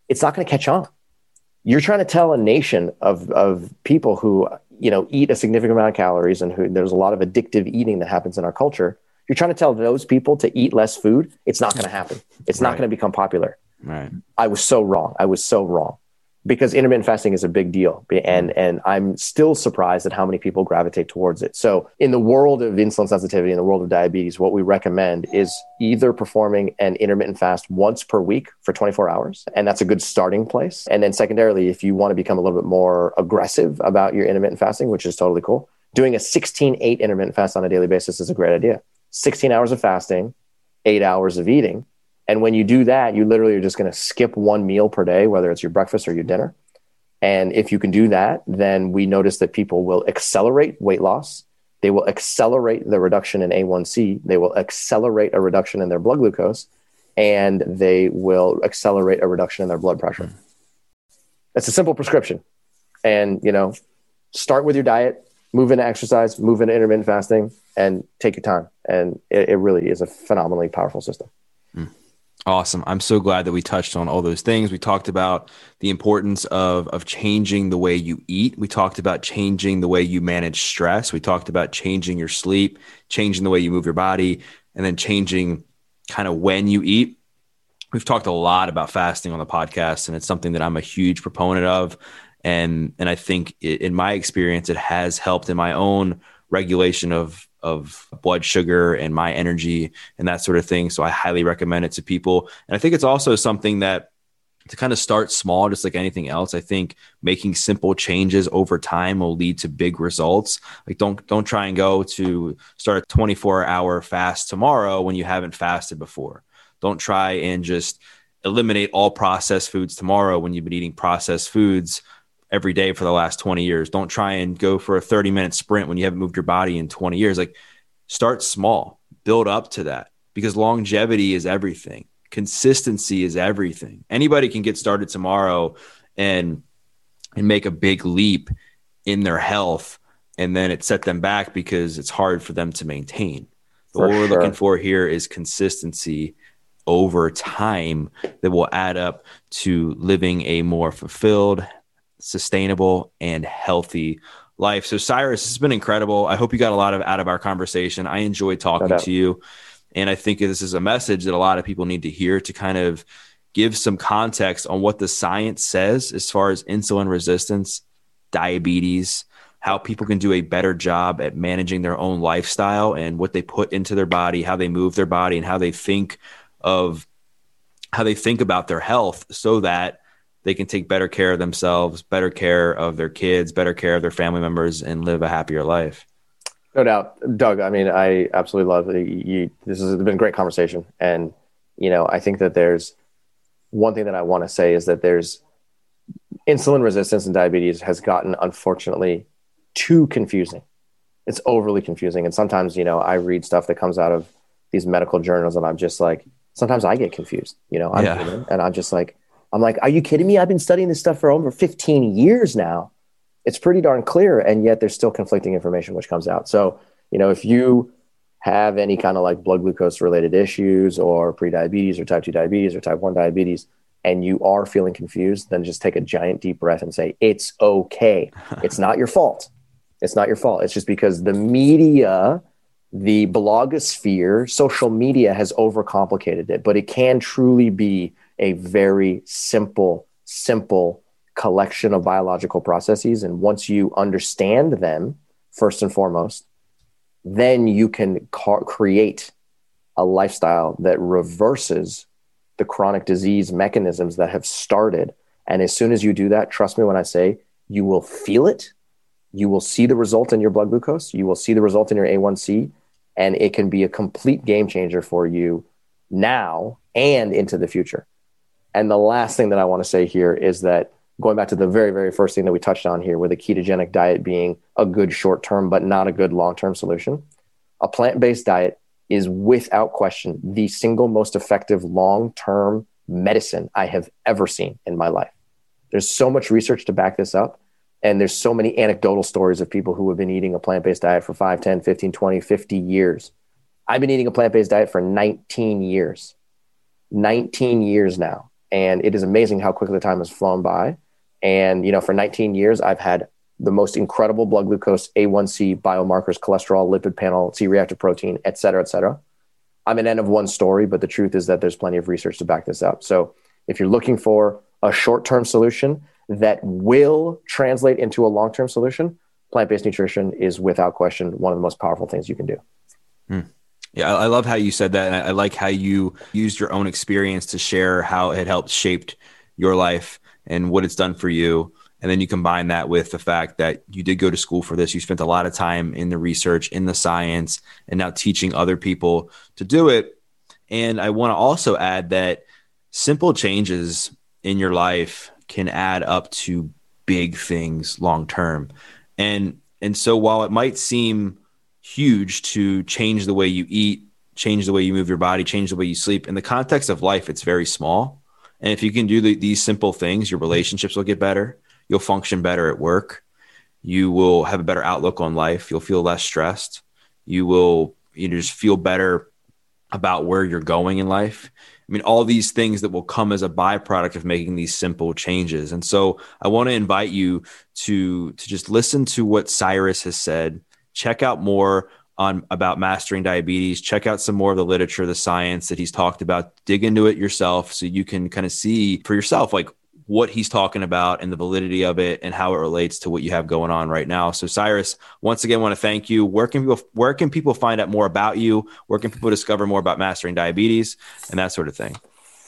it's not going to catch on. You're trying to tell a nation of, of people who you know eat a significant amount of calories and who there's a lot of addictive eating that happens in our culture you're trying to tell those people to eat less food it's not going to happen it's right. not going to become popular right i was so wrong i was so wrong because intermittent fasting is a big deal. Mm-hmm. And and i'm still surprised at how many people gravitate towards it. So in the world of insulin sensitivity in the world of diabetes what we recommend is either performing an intermittent fast once per week for 24 hours and that's a good starting place. And then secondarily if you want to become a little bit more aggressive about your intermittent fasting which is totally cool doing a 16-8 intermittent fast on a daily basis is a great idea. 16 hours of fasting 8 hours of eating and when you do that, you literally are just going to skip one meal per day, whether it's your breakfast or your dinner. And if you can do that, then we notice that people will accelerate weight loss. They will accelerate the reduction in A1C. They will accelerate a reduction in their blood glucose, and they will accelerate a reduction in their blood pressure. It's a simple prescription. And, you know, start with your diet, move into exercise, move into intermittent fasting, and take your time. And it, it really is a phenomenally powerful system. Awesome. I'm so glad that we touched on all those things. We talked about the importance of of changing the way you eat. We talked about changing the way you manage stress. We talked about changing your sleep, changing the way you move your body, and then changing kind of when you eat. We've talked a lot about fasting on the podcast and it's something that I'm a huge proponent of and and I think it, in my experience it has helped in my own regulation of of blood sugar and my energy and that sort of thing. So I highly recommend it to people. And I think it's also something that to kind of start small, just like anything else, I think making simple changes over time will lead to big results. Like don't don't try and go to start a 24 hour fast tomorrow when you haven't fasted before. Don't try and just eliminate all processed foods tomorrow when you've been eating processed foods every day for the last 20 years. Don't try and go for a 30 minute sprint when you haven't moved your body in 20 years. Like start small, build up to that because longevity is everything. Consistency is everything. Anybody can get started tomorrow and and make a big leap in their health and then it set them back because it's hard for them to maintain. For what we're looking for here is consistency over time that will add up to living a more fulfilled, sustainable, and healthy life. So, Cyrus, this has been incredible. I hope you got a lot of out of our conversation. I enjoyed talking to you. And I think this is a message that a lot of people need to hear to kind of give some context on what the science says as far as insulin resistance, diabetes, how people can do a better job at managing their own lifestyle and what they put into their body, how they move their body, and how they think of how they think about their health so that they can take better care of themselves, better care of their kids, better care of their family members, and live a happier life. No doubt, Doug. I mean, I absolutely love you. This has been a great conversation, and you know, I think that there's one thing that I want to say is that there's insulin resistance and diabetes has gotten unfortunately too confusing. It's overly confusing, and sometimes you know, I read stuff that comes out of these medical journals, and I'm just like, sometimes I get confused. You know, I'm yeah. human, and I'm just like, I'm like, are you kidding me? I've been studying this stuff for over 15 years now. It's pretty darn clear. And yet there's still conflicting information which comes out. So, you know, if you have any kind of like blood glucose related issues or prediabetes or type 2 diabetes or type 1 diabetes, and you are feeling confused, then just take a giant deep breath and say, it's okay. it's not your fault. It's not your fault. It's just because the media, the blogosphere, social media has overcomplicated it, but it can truly be a very simple, simple collection of biological processes. And once you understand them, first and foremost, then you can ca- create a lifestyle that reverses the chronic disease mechanisms that have started. And as soon as you do that, trust me when I say you will feel it, you will see the result in your blood glucose, you will see the result in your A1C, and it can be a complete game changer for you now and into the future. And the last thing that I want to say here is that going back to the very, very first thing that we touched on here, with a ketogenic diet being a good short term, but not a good long term solution, a plant based diet is without question the single most effective long term medicine I have ever seen in my life. There's so much research to back this up. And there's so many anecdotal stories of people who have been eating a plant based diet for 5, 10, 15, 20, 50 years. I've been eating a plant based diet for 19 years. 19 years now and it is amazing how quickly the time has flown by. And you know, for 19 years, I've had the most incredible blood glucose, A1C biomarkers, cholesterol, lipid panel, C-reactive protein, et cetera, et cetera. I'm an N of one story, but the truth is that there's plenty of research to back this up. So if you're looking for a short-term solution that will translate into a long-term solution, plant-based nutrition is without question one of the most powerful things you can do. Hmm. Yeah, I love how you said that. And I like how you used your own experience to share how it helped shaped your life and what it's done for you. And then you combine that with the fact that you did go to school for this. You spent a lot of time in the research, in the science, and now teaching other people to do it. And I want to also add that simple changes in your life can add up to big things long term. And and so while it might seem huge to change the way you eat, change the way you move your body, change the way you sleep. In the context of life, it's very small. And if you can do the, these simple things, your relationships will get better. You'll function better at work. You will have a better outlook on life. You'll feel less stressed. You will you know, just feel better about where you're going in life. I mean, all these things that will come as a byproduct of making these simple changes. And so I want to invite you to to just listen to what Cyrus has said check out more on about mastering diabetes check out some more of the literature the science that he's talked about dig into it yourself so you can kind of see for yourself like what he's talking about and the validity of it and how it relates to what you have going on right now. So Cyrus, once again want to thank you. Where can people where can people find out more about you? Where can people discover more about mastering diabetes and that sort of thing?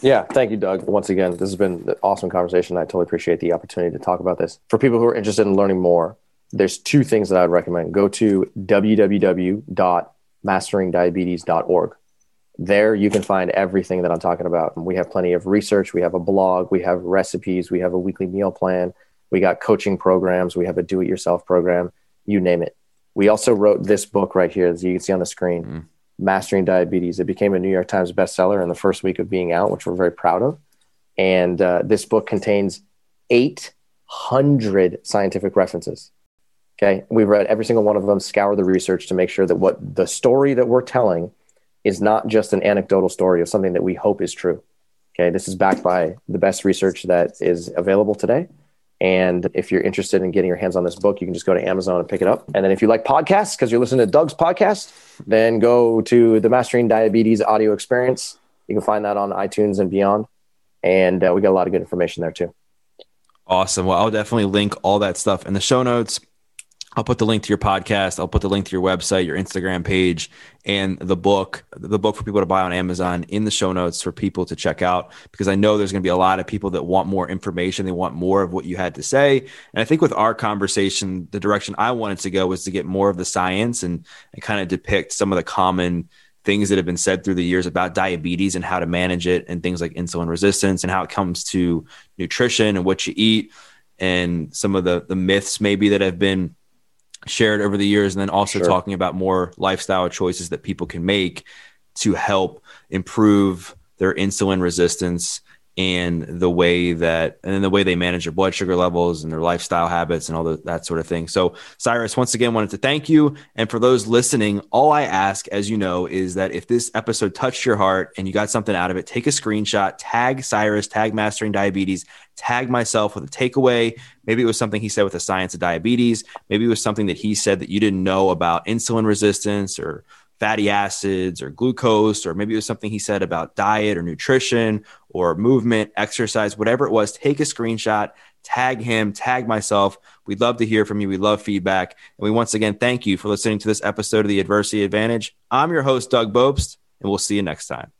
Yeah, thank you, Doug. Once again, this has been an awesome conversation. I totally appreciate the opportunity to talk about this. For people who are interested in learning more, there's two things that I'd recommend. Go to www.masteringdiabetes.org. There you can find everything that I'm talking about. We have plenty of research, we have a blog, we have recipes, we have a weekly meal plan, we got coaching programs, we have a do it yourself program, you name it. We also wrote this book right here, as you can see on the screen, mm. Mastering Diabetes. It became a New York Times bestseller in the first week of being out, which we're very proud of. And uh, this book contains 800 scientific references Okay. We've read every single one of them, scour the research to make sure that what the story that we're telling is not just an anecdotal story of something that we hope is true. Okay. This is backed by the best research that is available today. And if you're interested in getting your hands on this book, you can just go to Amazon and pick it up. And then if you like podcasts, because you're listening to Doug's podcast, then go to the Mastering Diabetes audio experience. You can find that on iTunes and beyond. And uh, we got a lot of good information there too. Awesome. Well, I'll definitely link all that stuff in the show notes. I'll put the link to your podcast. I'll put the link to your website, your Instagram page, and the book, the book for people to buy on Amazon in the show notes for people to check out because I know there's going to be a lot of people that want more information. They want more of what you had to say. And I think with our conversation, the direction I wanted to go was to get more of the science and, and kind of depict some of the common things that have been said through the years about diabetes and how to manage it and things like insulin resistance and how it comes to nutrition and what you eat and some of the the myths maybe that have been shared over the years, and then also sure. talking about more lifestyle choices that people can make to help improve their insulin resistance and the way that and then the way they manage their blood sugar levels and their lifestyle habits and all the, that sort of thing. So Cyrus, once again, wanted to thank you. And for those listening, all I ask, as you know, is that if this episode touched your heart and you got something out of it, take a screenshot, tag Cyrus, tag Mastering Diabetes, tag myself with a takeaway. Maybe it was something he said with the science of diabetes. Maybe it was something that he said that you didn't know about insulin resistance or fatty acids or glucose, or maybe it was something he said about diet or nutrition or movement, exercise, whatever it was, take a screenshot, tag him, tag myself. We'd love to hear from you. We love feedback. And we once again thank you for listening to this episode of the Adversity Advantage. I'm your host, Doug Bopst, and we'll see you next time.